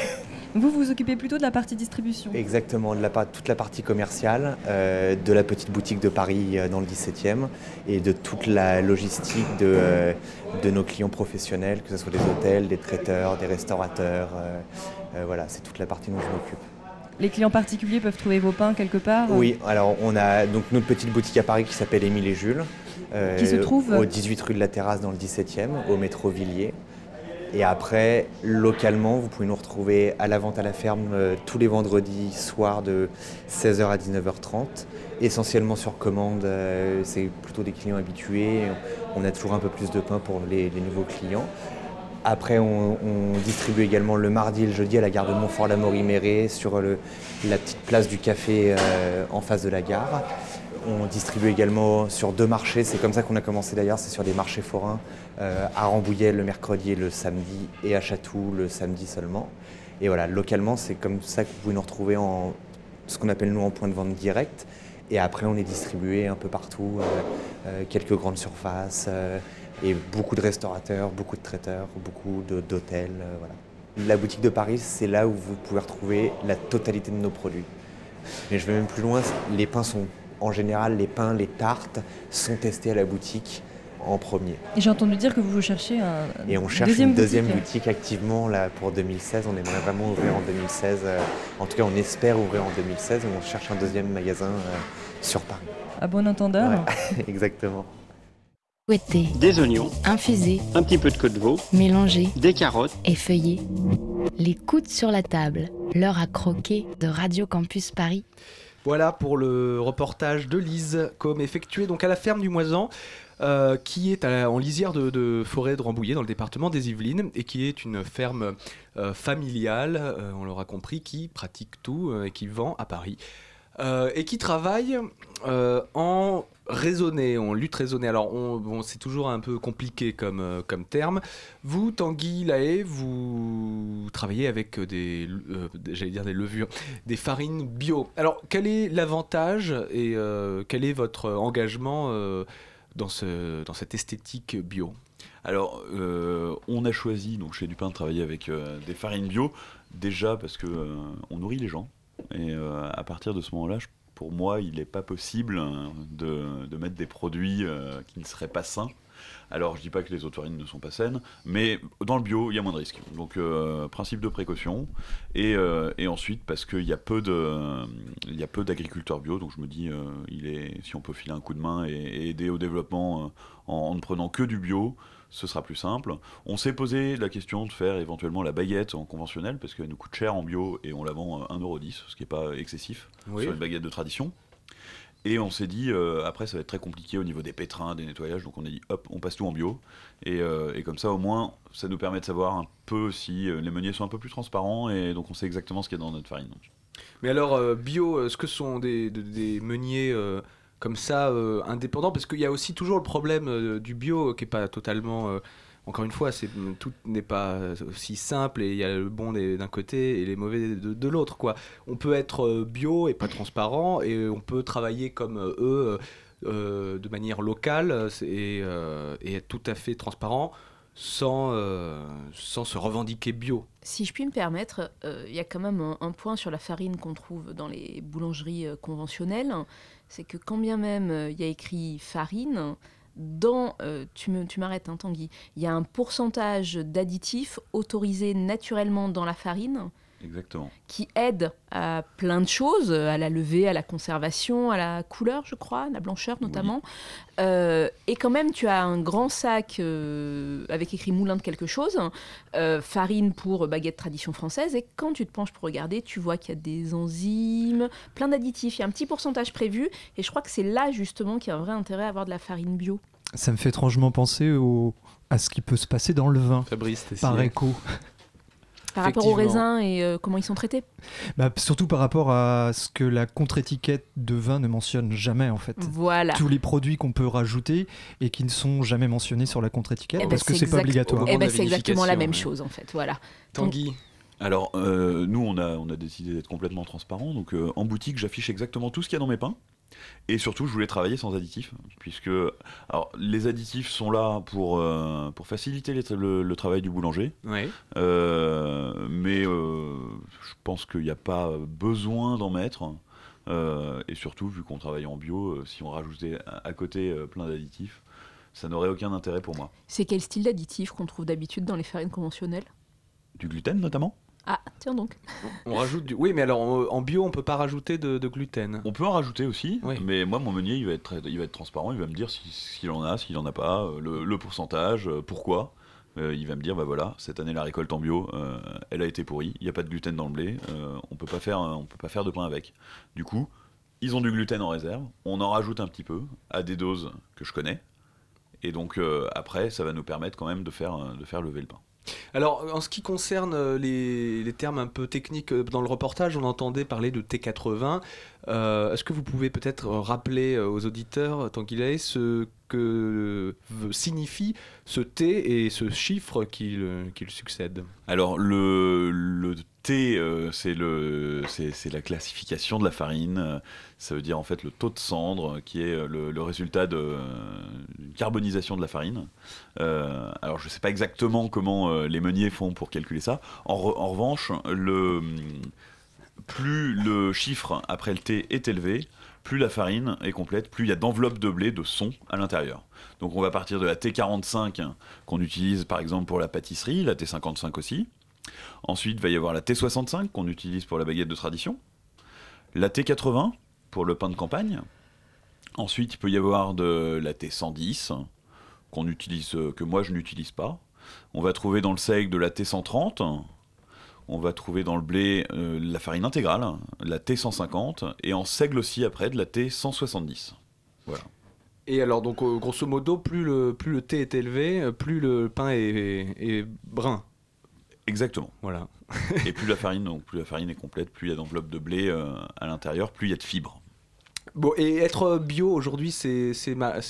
Vous vous occupez plutôt de la partie distribution. Exactement, de la, toute la partie commerciale, euh, de la petite boutique de Paris euh, dans le 17e et de toute la logistique de, euh, de nos clients professionnels, que ce soit des hôtels, des traiteurs, des restaurateurs. voilà, c'est toute la partie dont je m'occupe. Les clients particuliers peuvent trouver vos pains quelque part Oui, alors on a donc notre petite boutique à Paris qui s'appelle Émile et Jules. Qui se trouve Au 18 rue de la Terrasse dans le 17e, au métro Villiers. Et après, localement, vous pouvez nous retrouver à la vente à la ferme euh, tous les vendredis soirs de 16h à 19h30. Essentiellement sur commande, euh, c'est plutôt des clients habitués. On a toujours un peu plus de pain pour les, nouveaux clients. Après, on, distribue également le mardi et le jeudi à la gare de Montfort-la-Maurie-Méré sur le- la petite place du café euh, en face de la gare. On distribue également sur deux marchés, c'est comme ça qu'on a commencé d'ailleurs, c'est sur des marchés forains, euh, à Rambouillet le mercredi et le samedi, et à Chatou le samedi seulement. Et voilà, localement, c'est comme ça que vous pouvez nous retrouver en ce qu'on appelle nous en point de vente direct. Et après, on est distribué un peu partout, euh, euh, quelques grandes surfaces, et beaucoup de restaurateurs, beaucoup de traiteurs, beaucoup d'hôtels. voilà. La boutique de Paris, c'est là où vous pouvez retrouver la totalité de nos produits. Mais je vais même plus loin, les pains sont, en général, les pains, les tartes sont testés à la boutique en premier. Et j'ai entendu dire que vous cherchez un Et on cherche deuxième une deuxième boutique. boutique activement là pour 2016. On aimerait vraiment ouvrir en 2016. euh, en tout cas, on espère ouvrir en 2016 et on cherche un deuxième magasin euh, sur Paris. À bon entendeur. Ouais, <laughs> exactement. Fouetter, Des oignons, infuser, un petit peu de queue de veau, mélanger des carottes. et feuiller. Les coudes sur la table, l'heure à croquer de Radio Campus Paris. Voilà pour le reportage de Lise, comme effectué donc à la ferme du Moisan. euh, qui est en lisière de, forêt de Rambouillet dans le département des Yvelines et qui est une ferme euh, familiale, euh, on l'aura compris, qui pratique tout et qui vend à Paris. Euh, et qui travaille euh, en raisonné, en lutte raisonnée. Alors, on- bon, c'est toujours un peu compliqué comme, euh, terme. Vous, Tanguy Lahaye, vous travaillez avec des, j'allais dire des levures, des farines bio. Alors, quel est l'avantage et quel est votre engagement dans, ce, dans cette esthétique bio? Alors, on a choisi donc chez Dupin de travailler avec des farines bio, déjà parce que on nourrit les gens. Et euh, à partir de ce moment-là, pour moi, il n'est pas possible euh, de, mettre des produits euh, qui ne seraient pas sains. Alors, je dis pas que les autres ne sont pas saines, mais dans le bio, il y a moins de risques. Donc, euh, principe de précaution. Et, ensuite, parce qu'il y a peu y a peu d'agriculteurs bio, donc je me dis, il est, si on peut filer un coup de main et, aider au développement en, en ne prenant que du bio, ce sera plus simple. On s'est posé la question de faire éventuellement la baguette en conventionnel, parce qu'elle nous coûte cher en bio et on la vend euh, 1,10€, ce qui n'est pas excessif Oui. sur une baguette de tradition. Et on s'est dit, euh, après, ça va être très compliqué au niveau des pétrins, des nettoyages. Donc on a dit, hop, on passe tout en bio. Et, euh, et comme ça, au moins, ça nous permet de savoir un peu si euh, les meuniers sont un peu plus transparents. Et donc on sait exactement ce qu'il y a dans notre farine. Mais alors, euh, bio, est-ce que ce sont des, de- des meuniers euh, comme ça, euh, indépendants Parce qu'il y a aussi toujours le problème euh, du bio qui n'est pas totalement... euh, encore une fois, tout n'est pas aussi simple et il y a le bon d'un côté et les mauvais de, l'autre. quoi. On peut être bio et pas transparent et on peut travailler comme eux de manière locale et, être tout à fait transparent sans, sans se revendiquer bio. Si je puis me permettre, il y a quand même un, point sur la farine qu'on trouve dans les boulangeries conventionnelles, c'est que quand bien même euh, il y a écrit farine, dans, euh, tu m'arrêtes hein, Tanguy, il y a un pourcentage d'additifs autorisés naturellement dans la farine Exactement. qui aide à plein de choses, à la levée, à la conservation, à la couleur, je crois, à la blancheur notamment. Euh, et quand même, tu as un grand sac euh, avec écrit moulin de quelque chose, euh, farine pour baguette tradition française. Et quand tu te penches pour regarder, tu vois qu'il y a des enzymes, plein d'additifs. Il y a un petit pourcentage prévu. Et je crois que c'est là justement qu'il y a un vrai intérêt à avoir de la farine bio. Ça me fait étrangement penser au, à ce qui peut se passer dans le vin. Fabrice, par écho. Par rapport aux raisins et euh, comment ils sont traités. Bah, surtout par rapport à ce que la contre-étiquette de vin ne mentionne jamais en fait. Voilà. Tous les produits qu'on peut rajouter et qui ne sont jamais mentionnés sur la contre-étiquette Eh ben, parce que c'est pas exact- obligatoire. Eh ben, c'est exactement la même chose en fait. Voilà. Tanguy Alors, euh, nous, on a, on a décidé d'être complètement transparent. Donc, euh, en boutique, j'affiche exactement tout ce qu'il y a dans mes pains. Et surtout, je voulais travailler sans additifs. Puisque alors, les additifs sont là pour, euh, pour faciliter les- le, le travail du boulanger. Ouais. Euh, mais euh, je pense qu'il n'y a pas besoin d'en mettre. Euh, et surtout, vu qu'on travaille en bio, euh, si on rajoutait à, à côté euh, plein d'additifs, ça n'aurait aucun intérêt pour moi. C'est quel style d'additif qu'on trouve d'habitude dans les farines conventionnelles? Du gluten notamment? Ah, tiens donc. On rajoute du... Oui, mais alors en, en bio, on peut pas rajouter de, de gluten. On peut en rajouter aussi, mais moi, mon meunier, il va, être, très- il va être transparent, il va me dire si- s'il en a, s'il en a pas, euh, le, le pourcentage, euh, pourquoi. Euh, il va me dire, bah voilà, cette année, la récolte en bio, euh, elle a été pourrie, il n'y a pas de gluten dans le blé, euh, on peut pas faire, on peut pas faire de pain avec. Du coup, ils ont du gluten en réserve, on en rajoute un petit peu, à des doses que je connais, et donc euh, après, ça va nous permettre quand même de faire, euh, de faire lever le pain. Alors, en ce qui concerne euh, les, termes un peu techniques, euh, dans le reportage, on entendait parler de T80. Euh, Est-ce que vous pouvez peut-être euh, rappeler euh, aux auditeurs, tant qu'il est, ce que signifie ce T et ce chiffre qui le, succède? Alors le, le T, c'est la classification de la farine. Ça veut dire en fait le taux de cendre, qui est le, résultat de carbonisation de la farine. Alors je ne sais pas exactement comment les meuniers font pour calculer ça. En revanche, le, plus le chiffre après le T est élevé, plus la farine est complète, plus il y a d'enveloppes de blé, de son à l'intérieur. Donc on va partir de la T45 hein, qu'on utilise par exemple pour la pâtisserie, la T55 aussi. Ensuite, il va y avoir la T65 qu'on utilise pour la baguette de tradition, la T80 pour le pain de campagne. Ensuite, il peut y avoir de la T110 qu'on utilise, que moi je n'utilise pas. On va trouver dans le seigle de la T130. On va trouver dans le blé euh, la farine intégrale, la T150, et en seigle aussi après de la T170. Voilà. Et alors, donc, euh, grosso modo, plus le, plus le thé est élevé, euh, plus le pain est, est- est brun. Exactement. Voilà. Et <laughs> plus la farine, donc plus la farine est complète, plus il y a d'enveloppes de blé euh, à l'intérieur, plus il y a de fibres. Bon, et être bio aujourd'hui, c'est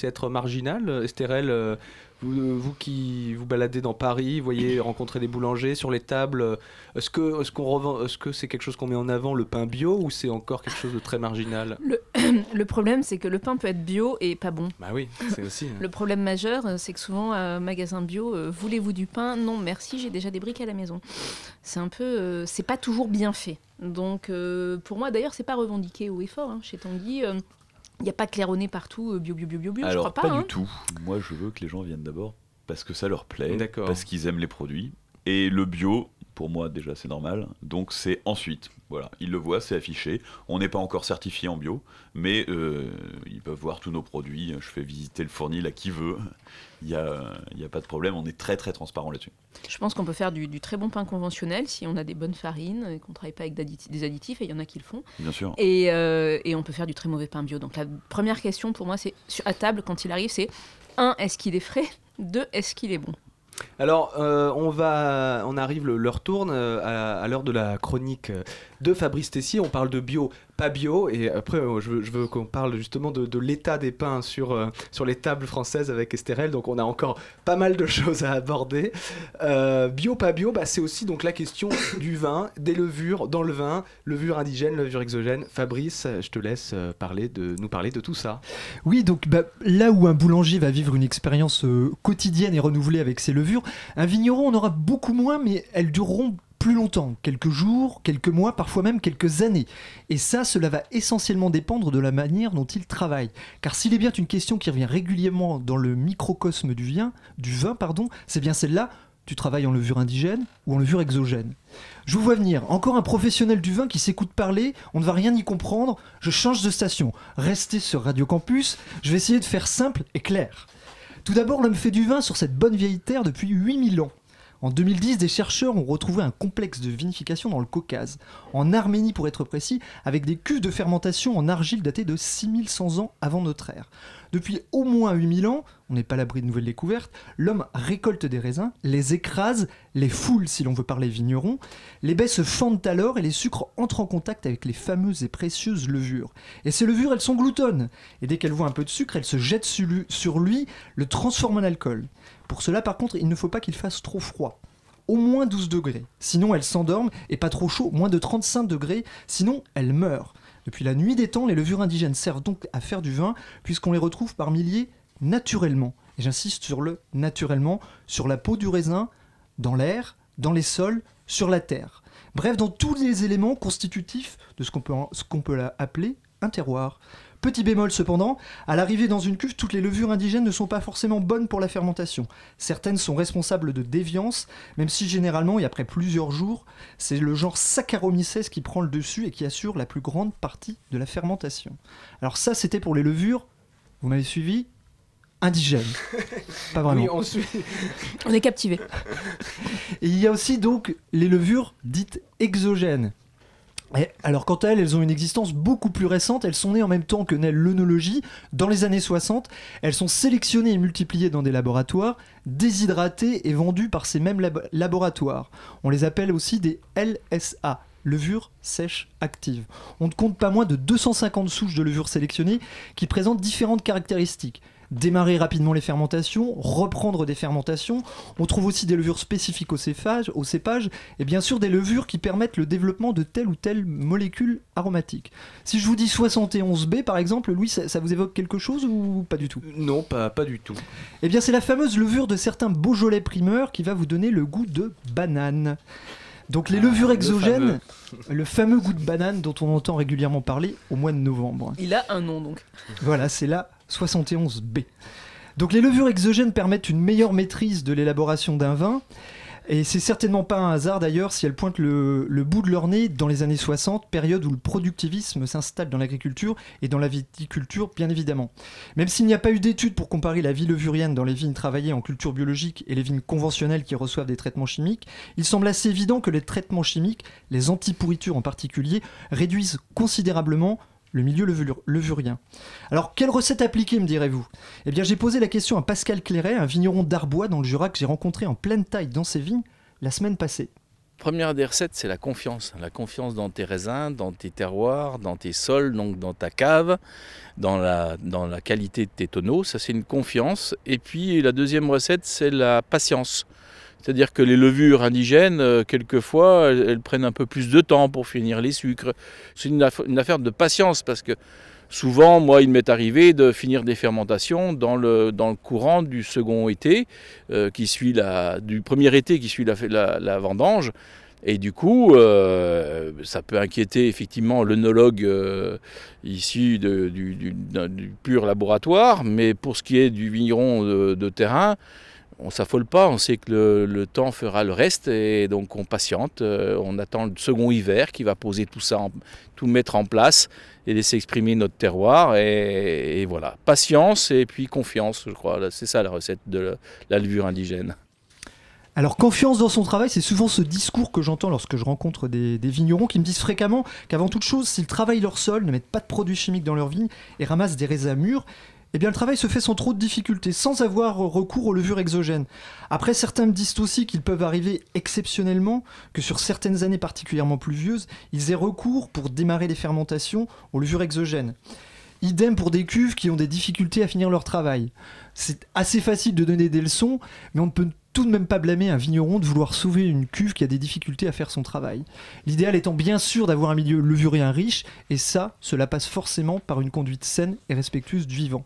être marginal. Estérel, vous, euh, vous qui vous baladez dans Paris, vous voyez <coughs> rencontrer des boulangers sur les tables, euh, est-ce que est-ce qu'on revend- est-ce que c'est quelque chose qu'on met en avant le pain bio ou c'est encore quelque chose de très marginal? Le, <coughs> le problème, c'est que le pain peut être bio et pas bon. Bah oui, c'est <laughs> aussi. hein. Le problème majeur, euh, c'est que souvent, à un magasin bio, euh, voulez-vous du pain? Non, merci, j'ai déjà des briques à la maison. C'est un peu. euh, c'est pas toujours bien fait. Donc, euh, pour moi, d'ailleurs, c'est pas revendiqué haut et fort. hein. Chez Tanguy, il n'y a pas claironné partout euh, bio, bio, bio, bio, bio. je crois pas. pas hein. du tout. Moi je veux que les gens viennent d'abord parce que ça leur plaît, parce qu'ils aiment les produits. Et le bio, pour moi déjà c'est normal, donc c'est ensuite. Voilà, ils le voient, c'est affiché. On n'est pas encore certifié en bio, mais euh, ils peuvent voir tous nos produits. Je fais visiter le fournil à qui veut. Il n'y a, y a pas de problème, on est très très transparent là-dessus. Je pense qu'on peut faire du, du très bon pain conventionnel si on a des bonnes farines et qu'on ne travaille pas avec d'additi- des additifs, et il y en a qui le font. Bien sûr. Et, euh, et on peut faire du très mauvais pain bio. Donc la première question pour moi, c'est à table, quand il arrive, c'est un, est-ce qu'il est frais? Deux, est-ce qu'il est bon? Alors, euh, on va, on arrive, le- l'heure tourne euh, à, à l'heure de la chronique de Fabrice Tessier. On parle de bio, pas bio, et après, euh, je veux, qu'on parle justement de, l'état des pains sur, euh, sur les tables françaises avec Estérel. Donc, on a encore pas mal de <laughs> choses à aborder. Euh, bio, pas bio, bah, c'est aussi donc la question <coughs> du vin, des levures dans le vin, levure indigène, levure exogène. Fabrice, je te laisse parler de, nous parler de tout ça. Oui, donc bah, là où un boulanger va vivre une expérience quotidienne et renouvelée avec ses levures, un vigneron en aura beaucoup moins, mais elles dureront plus longtemps, quelques jours, quelques mois, parfois même quelques années. Et ça, cela va essentiellement dépendre de la manière dont il travaille. Car s'il est bien une question qui revient régulièrement dans le microcosme du vin, du vin, pardon, c'est bien celle-là. Tu travailles en levure indigène ou en levure exogène Je vous vois venir, encore un professionnel du vin qui s'écoute parler, on ne va rien y comprendre, je change de station. Restez sur Radio Campus, je vais essayer de faire simple et clair. Tout d'abord, l'homme fait du vin sur cette bonne vieille terre depuis 8000 ans. En 2010, des chercheurs ont retrouvé un complexe de vinification dans le Caucase, en Arménie pour être précis, avec des cuves de fermentation en argile datées de 6100 ans avant notre ère. Depuis au moins 8000 ans, on n'est pas l'abri de nouvelles découvertes, l'homme récolte des raisins, les écrase, les foule si l'on veut parler vigneron, les baies se fendent alors et les sucres entrent en contact avec les fameuses et précieuses levures. Et ces levures, elles sont gloutonnes, et dès qu'elles voient un peu de sucre, elles se jettent sur lui, sur lui le transforment en alcool. Pour cela, par contre, il ne faut pas qu'il fasse trop froid. Au moins 12 degrés, sinon elles s'endorment, et pas trop chaud, moins de 35 degrés, sinon elles meurent. Depuis la nuit des temps, les levures indigènes servent donc à faire du vin, puisqu'on les retrouve par milliers naturellement. Et j'insiste sur le naturellement, sur la peau du raisin, dans l'air, dans les sols, sur la terre. Bref, dans tous les éléments constitutifs de ce qu'on peut, ce peut appeler un terroir. Petit bémol cependant, à l'arrivée dans une cuve, toutes les levures indigènes ne sont pas forcément bonnes pour la fermentation. Certaines sont responsables de déviance, même si généralement, et après plusieurs jours, c'est le genre Saccharomyces qui prend le dessus et qui assure la plus grande partie de la fermentation. Alors ça, c'était pour les levures, vous m'avez suivi Indigènes. Pas <laughs> vraiment. Oui, on suit. On est captivé. Et il y a aussi donc les levures dites exogènes. Alors quant à elles, elles ont une existence beaucoup plus récente, elles sont nées en même temps que naît l'œnologie, dans les années 60, elles sont sélectionnées et multipliées dans des laboratoires, déshydratées et vendues par ces mêmes lab- laboratoires. On les appelle aussi des LSA, levures sèches actives. On ne compte pas moins de 250 souches de levures sélectionnées qui présentent différentes caractéristiques démarrer rapidement les fermentations, reprendre des fermentations. On trouve aussi des levures spécifiques au cépage, au cépage et bien sûr des levures qui permettent le développement de telle ou telle molécule aromatique. Si je vous dis 71B par exemple, Louis, ça, ça vous évoque quelque chose ou pas du tout? Non, pas, pas du tout. Eh bien c'est la fameuse levure de certains Beaujolais primeurs qui va vous donner le goût de banane. Donc les levures le exogènes, le fameux goût de banane dont on entend régulièrement parler au mois de novembre. Il a un nom donc. Voilà, c'est la 71B. Donc les levures exogènes permettent une meilleure maîtrise de l'élaboration d'un vin. Et c'est certainement pas un hasard d'ailleurs si elles pointent le, bout de leur nez dans les années 60, période où le productivisme s'installe dans l'agriculture et dans la viticulture bien évidemment. Même s'il n'y a pas eu d'études pour comparer la vie levurienne dans les vignes travaillées en culture biologique et les vignes conventionnelles qui reçoivent des traitements chimiques, il semble assez évident que les traitements chimiques, les antipourritures en particulier, réduisent considérablement le milieu levur- levurien. Alors, quelle recette appliquer, me direz-vous? Eh bien, j'ai posé la question à Pascal Clairet, un vigneron d'Arbois dans le Jura que j'ai rencontré en pleine taille dans ses vignes la semaine passée. Première des recettes, c'est la confiance. La confiance dans tes raisins, dans tes terroirs, dans tes sols, donc dans ta cave, dans la qualité de tes tonneaux. Ça, c'est une confiance. Et puis la deuxième recette, c'est la patience. C'est-à-dire que les levures indigènes, euh, quelquefois, elles, prennent un peu plus de temps pour finir les sucres. C'est une, aff- une affaire de patience parce que souvent, moi, il m'est arrivé de finir des fermentations dans le, dans le courant du second été, euh, qui suit la, du premier été qui suit la, la- vendange. Et du coup, euh, ça peut inquiéter effectivement l'œnologue euh, issu de- du, pur laboratoire, mais pour ce qui est du vigneron de terrain, on s'affole pas, on sait que le, le temps fera le reste et donc on patiente, euh, on attend le second hiver qui va poser tout ça, tout mettre en place et laisser exprimer notre terroir et, voilà, patience et puis confiance, je crois, c'est ça la recette de la levure indigène. Alors, confiance dans son travail, c'est souvent ce discours que j'entends lorsque je rencontre des, des vignerons qui me disent fréquemment qu'avant toute chose, s'ils travaillent leur sol, ne mettent pas de produits chimiques dans leur vigne et ramassent des raisins mûrs, eh bien le travail se fait sans trop de difficultés, sans avoir recours aux levures exogènes. Après, certains me disent aussi qu'ils peuvent arriver exceptionnellement, que sur certaines années particulièrement pluvieuses, ils aient recours pour démarrer les fermentations aux levures exogènes. Idem pour des cuves qui ont des difficultés à finir leur travail. C'est assez facile de donner des leçons, mais on ne peut tout de même pas blâmer un vigneron de vouloir sauver une cuve qui a des difficultés à faire son travail. L'idéal étant bien sûr d'avoir un milieu levurien riche, et ça, cela passe forcément par une conduite saine et respectueuse du vivant.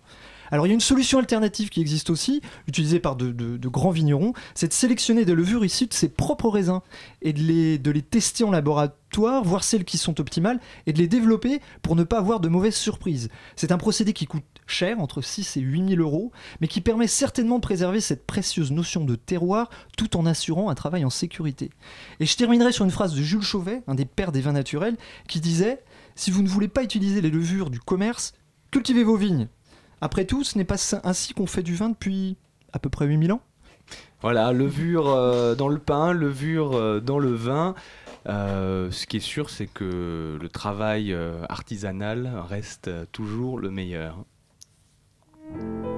Alors il y a une solution alternative qui existe aussi, utilisée par de, grands vignerons, c'est de sélectionner des levures issues de ses propres raisins et de les tester en laboratoire, voir celles qui sont optimales et de les développer pour ne pas avoir de mauvaises surprises. C'est un procédé qui coûte cher, entre 6 et 8 000 euros, mais qui permet certainement de préserver cette précieuse notion de terroir tout en assurant un travail en sécurité. Et je terminerai sur une phrase de Jules Chauvet, un des pères des vins naturels, qui disait Si vous ne voulez pas utiliser les levures du commerce, cultivez vos vignes. Après tout, ce n'est pas ainsi qu'on fait du vin depuis à peu près 8000 ans Voilà, levure euh, dans le pain, levure euh, dans le vin. Euh, ce qui est sûr, c'est que le travail artisanal reste toujours le meilleur. Oui,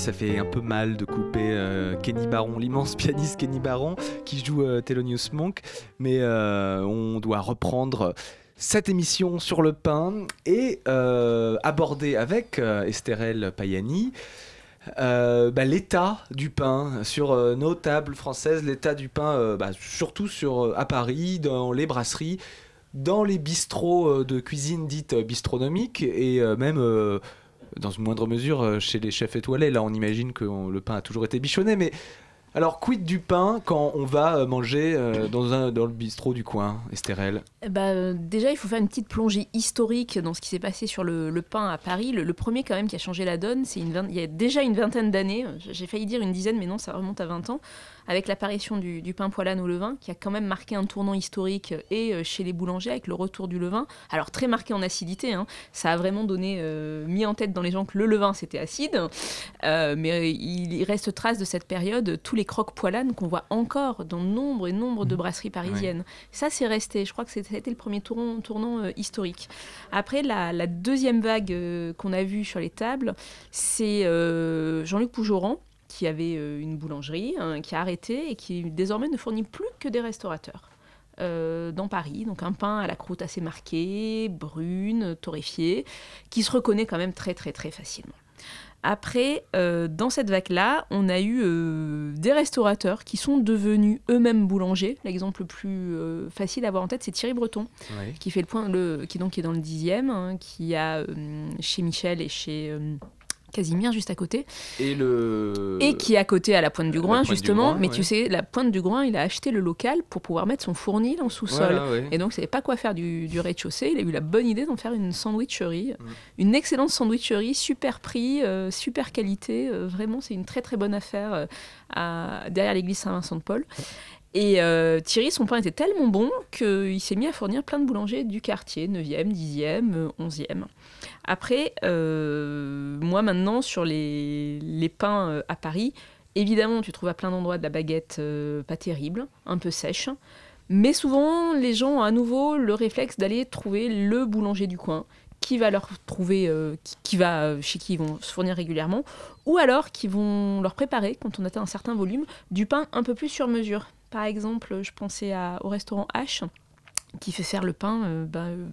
ça fait un peu mal de couper euh, Kenny Barron, l'immense <laughs> pianiste Kenny Barron, qui joue euh, Thelonious Monk, mais euh, on doit reprendre cette émission sur le pain et aborder avec Estherelle Payani bah, l'état du pain sur nos tables françaises, l'état du pain bah, surtout sur, à Paris, dans les brasseries, dans les bistrots de cuisine dite bistronomique et même dans une moindre mesure euh, chez les chefs étoilés. Là, on imagine que le pain a toujours été bichonné, mais alors quid du pain quand on va euh, manger euh, dans, un, dans le bistrot du coin, Estherelle Eh ben, déjà, il faut faire une petite plongée historique dans ce qui s'est passé sur le, pain à Paris. Le, le premier, quand même, qui a changé la donne, c'est il y a déjà une vingtaine d'années. J'ai failli dire une dizaine, mais non, ça remonte à 20 ans. Avec l'apparition du, du pain poilane au levain, qui a quand même marqué un tournant historique euh, et euh, chez les boulangers avec le retour du levain. Alors, très marqué en acidité. hein. Ça a vraiment donné, euh, mis en tête dans les gens que le levain, c'était acide. Euh, mais il reste trace de cette période, tous les croques poilanes qu'on voit encore dans nombre et nombre de brasseries parisiennes. Ça, c'est resté. Je crois que c'est- ça a été le premier tournant, tournant euh, historique. Après, la, la deuxième vague qu'on a vue sur les tables, c'est Jean-Luc Poujoran qui avait euh, une boulangerie, hein, qui a arrêté et qui désormais ne fournit plus que des restaurateurs. euh, dans Paris, donc un pain à la croûte assez marquée, brune, torréfiée, qui se reconnaît quand même très très très facilement. Après, euh, dans cette vague-là, on a eu euh, des restaurateurs qui sont devenus eux-mêmes boulangers. L'exemple le plus euh, facile à avoir en tête, c'est Thierry Breton, qui fait le point, le, qui donc est dans le dixième, hein, qui a chez Michel et chez Casimir juste à côté, Et le. et qui est à côté à la Pointe du Groin du justement. Groin, mais ouais. tu sais, la Pointe du Groin, il a acheté le local pour pouvoir mettre son fournil en sous-sol. Voilà, ouais. Et donc, il savait pas quoi faire du, du rez-de-chaussée. Il a eu la bonne idée d'en faire une sandwicherie. Mm. Une excellente sandwicherie, super prix, euh, super qualité. euh, vraiment, c'est une très très bonne affaire euh, à- derrière l'église Saint-Vincent-de-Paul. Et euh, Thierry, son pain était tellement bon qu'il s'est mis à fournir plein de boulangers du quartier, 9e, 10e, euh, 11e. Après, euh, moi maintenant, sur les, pains euh, à Paris, évidemment, tu trouves à plein d'endroits de la baguette pas terrible, un peu sèche. Mais souvent, les gens ont à nouveau le réflexe d'aller trouver le boulanger du coin qui va leur trouver, qui, qui va chez qui ils vont se fournir régulièrement, ou alors qui vont leur préparer, quand on atteint un certain volume, du pain un peu plus sur mesure. Par exemple, je pensais à- au restaurant H, qui fait faire le pain euh, bah, euh,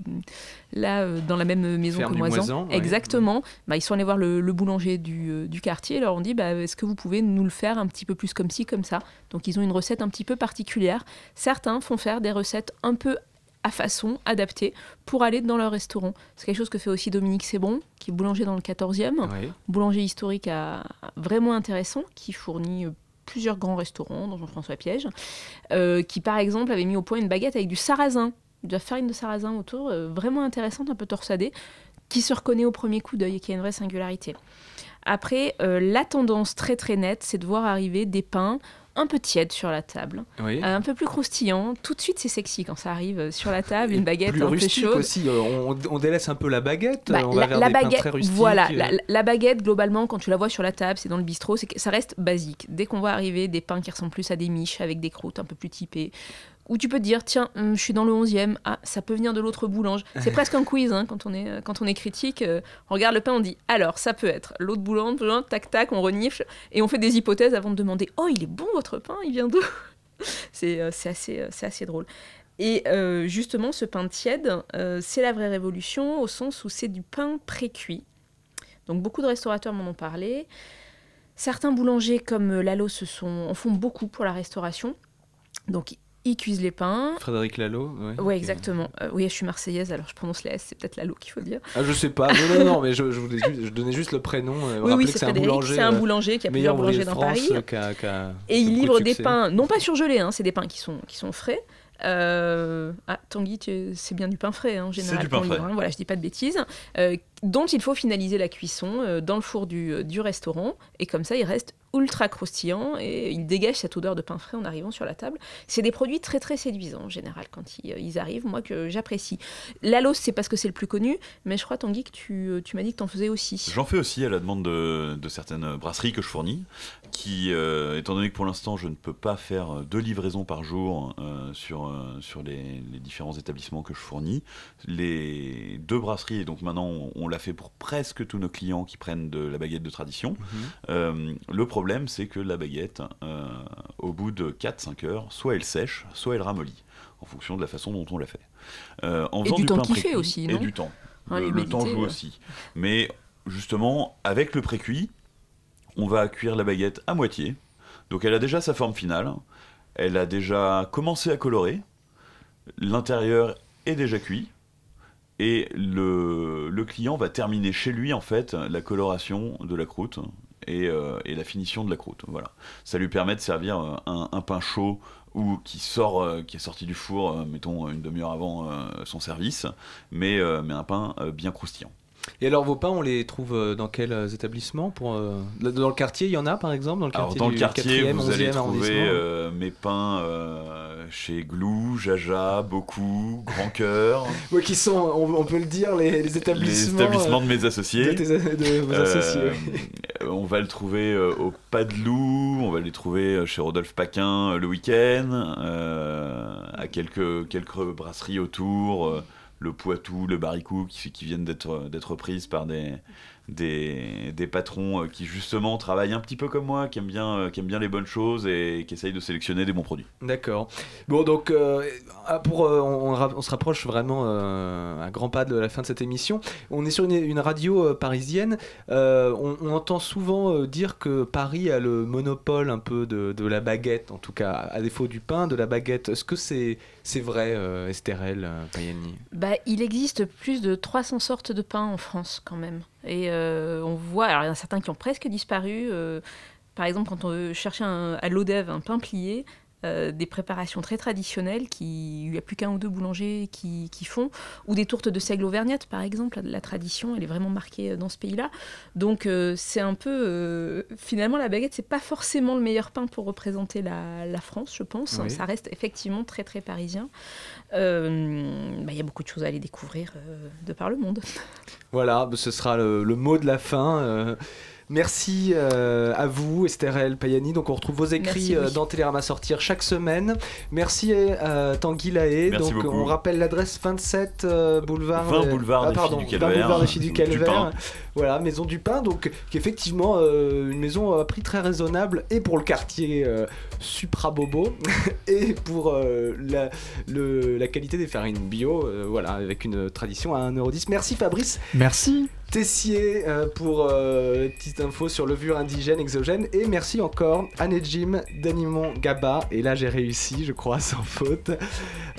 là euh, dans la même maison que Moisan. Moisan, ouais. Exactement. Bah, ils sont allés voir le, le boulanger du, du quartier et leur ont dit bah, est-ce que vous pouvez nous le faire un petit peu plus comme ci, comme ça? Donc ils ont une recette un petit peu particulière. Certains font faire des recettes un peu à façon, adaptées, pour aller dans leur restaurant. C'est quelque chose que fait aussi Dominique Sébron, qui est boulanger dans le 14e, Ouais. boulanger historique à- vraiment intéressant, qui fournit plusieurs grands restaurants, dont Jean-François Piège, euh, qui par exemple avait mis au point une baguette avec du sarrasin, de la farine de sarrasin autour, euh, vraiment intéressante, un peu torsadée, qui se reconnaît au premier coup d'œil et qui a une vraie singularité. Après, euh, la tendance très très nette, c'est de voir arriver des pains un peu tièdes sur la table, Oui. Euh, un peu plus croustillants. Tout de suite, c'est sexy quand ça arrive euh, sur la <laughs> table, une baguette Plus un peu rustique chaude. aussi. euh, On, on délaisse un peu la baguette. Bah, on va la, vers la des baguette, très rustiques. voilà, la, la baguette globalement quand tu la vois sur la table, c'est dans le bistrot, ça reste basique. Dès qu'on voit arriver des pains qui ressemblent plus à des miches avec des croûtes un peu plus typées, où tu peux te dire tiens, hum, je suis dans le 11e, ah ça peut venir de l'autre boulange. <laughs> C'est presque un quiz hein, quand on est euh, quand on est critique. euh, on regarde le pain, on dit alors ça peut être l'autre boulange, boulange, tac tac, on renifle et on fait des hypothèses avant de demander oh il est bon votre pain, il vient d'où? <laughs> C'est euh, c'est assez euh, c'est assez drôle. Et euh, justement, ce pain tiède, c'est la vraie révolution au sens où c'est du pain pré-cuit. Donc beaucoup de restaurateurs m'en ont parlé. Certains boulangers comme Lalo se sont, en font beaucoup pour la restauration. Donc ils cuisent les pains. Frédéric Lalo. Ouais. Ouais, exactement. Euh, oui, je suis marseillaise, alors je prononce les S, c'est peut-être Lalo qu'il faut dire. Ah, je sais pas. Non, non, non, mais je, je, voulais juste- je donnais juste le prénom. euh, Oui, oui, c'est c'est un Frédéric, boulanger. c'est un euh, boulanger qui a plusieurs boulangers dans France, Paris. a- a Et il de livre des pains, non pas surgelés, hein, c'est des pains qui sont, qui sont frais. Euh, Ah, Tanguy, c'est bien du pain frais hein, en C'est général. du pain qu'on livre, frais. hein, voilà, je dis pas de bêtises. Euh, dont il faut finaliser la cuisson euh, dans le four du, euh, du restaurant. Et comme ça, il reste ultra croustillant et il dégage cette odeur de pain frais en arrivant sur la table. C'est des produits très très séduisants en général quand ils, euh, ils arrivent, moi que j'apprécie. Lalos, c'est parce que c'est le plus connu, mais je crois, Tanguy, que tu, tu m'as dit que tu en faisais aussi. J'en fais aussi à la demande de, de certaines brasseries que je fournis, qui, étant donné que pour l'instant je ne peux pas faire deux livraisons par jour sur, sur les, les différents établissements que je fournis, les deux brasseries donc maintenant ont on l'a fait pour presque tous nos clients qui prennent de la baguette de tradition. Mhm. Euh, le problème, c'est que la baguette, euh, au bout de 4-5 heures, soit elle sèche, soit elle ramollit, en fonction de la façon dont on l'a fait. Euh, en Et faisant du temps fait aussi, Et non du temps. Le, le temps joue ouais. aussi. Mais justement, avec le précuit, on va cuire la baguette à moitié. Donc elle a déjà sa forme finale. Elle a déjà commencé à colorer. L'intérieur est déjà cuit. Et le, client va terminer chez lui, en fait, la coloration de la croûte et, euh, la finition de la croûte. Voilà. Ça lui permet de servir euh, un, pain chaud ou qui sort, euh, qui est sorti du four, mettons une demi-heure avant son service, mais, mais un pain bien croustillant. Et alors vos pains, on les trouve euh, dans quels euh, établissements pour, euh, Dans le quartier, il y en a par exemple Dans le Alors quartier, dans le du quartier, 4e, vous allez 11e trouver euh, mes pains euh, chez Glou, Jaja, Beaucoup, Grand Cœur. <laughs> Ouais, qui sont, on, on peut le dire, les, les établissements. Les établissements de mes associés. de tes- de vos associés, oui. on va le trouver au Pas de Loup, on va les trouver chez Rodolphe Paquin le week-end, à quelques, quelques brasseries autour, le Poitou, le Baricou, qui, qui viennent d'être prises par des, des, des patrons euh, qui justement travaillent un petit peu comme moi, qui aiment bien, euh, qui bien les bonnes choses et qui essayent de sélectionner des bons produits. D'accord. Bon, donc, euh, ah, pour, on, se rapproche vraiment euh, un grand pas de la fin de cette émission. On est sur une, une radio parisienne. On, entend souvent dire que Paris a le monopole un peu de, de la baguette, en tout cas, à défaut du pain, de la baguette. Est-ce que c'est c'est vrai, euh, Estherelle euh, Payani Bah, il existe plus de 300 sortes de pain en France quand même. Et euh, on voit, alors il y en a certains qui ont presque disparu. euh, par exemple, quand on un- à l'Odève un pain plié, euh, des préparations très traditionnelles qui il n'y a plus qu'un ou deux boulangers qui, qui font ou des tourtes de seigle auvergnate par exemple. La, la tradition elle est vraiment marquée euh, dans ce pays-là. Donc euh, c'est un peu euh, finalement la baguette c'est pas forcément le meilleur pain pour représenter la, la France je pense. Oui. ça reste effectivement très très parisien. Bah, il y a beaucoup de choses à aller découvrir de par le monde. Voilà, ce sera le, le mot de la fin. Euh. Merci euh, à vous, Estherelle Payani. Donc, on retrouve vos écrits Merci, oui. euh, dans Télérama Sortir chaque semaine. Merci à Tanguy Lahaye. Merci Donc, beaucoup. on rappelle l'adresse 27 euh, boulevard, 20 euh, boulevard ah, pardon, Filles du 20 Calvaire, boulevard des Filles du Calvaire. Voilà, Maison du Pain. Donc, qui est effectivement euh, une maison à prix très raisonnable et pour le quartier euh, supra-bobo <laughs> et pour euh, la, le- la qualité des farines bio. euh, voilà, avec une tradition à 1,10€. Merci Fabrice. Merci. Tessier pour les petites infos sur levure indigène, exogène. Et merci encore à Nejim, Danimon, Gaba. Et là, j'ai réussi, je crois, <laughs> sans faute.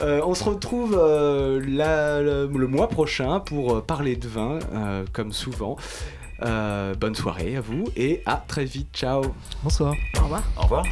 Euh, on se retrouve euh, la- le, le mois prochain pour parler de vin, euh, comme souvent. Euh, bonne soirée à vous et à très vite. Ciao. Bonsoir. au revoir Au revoir.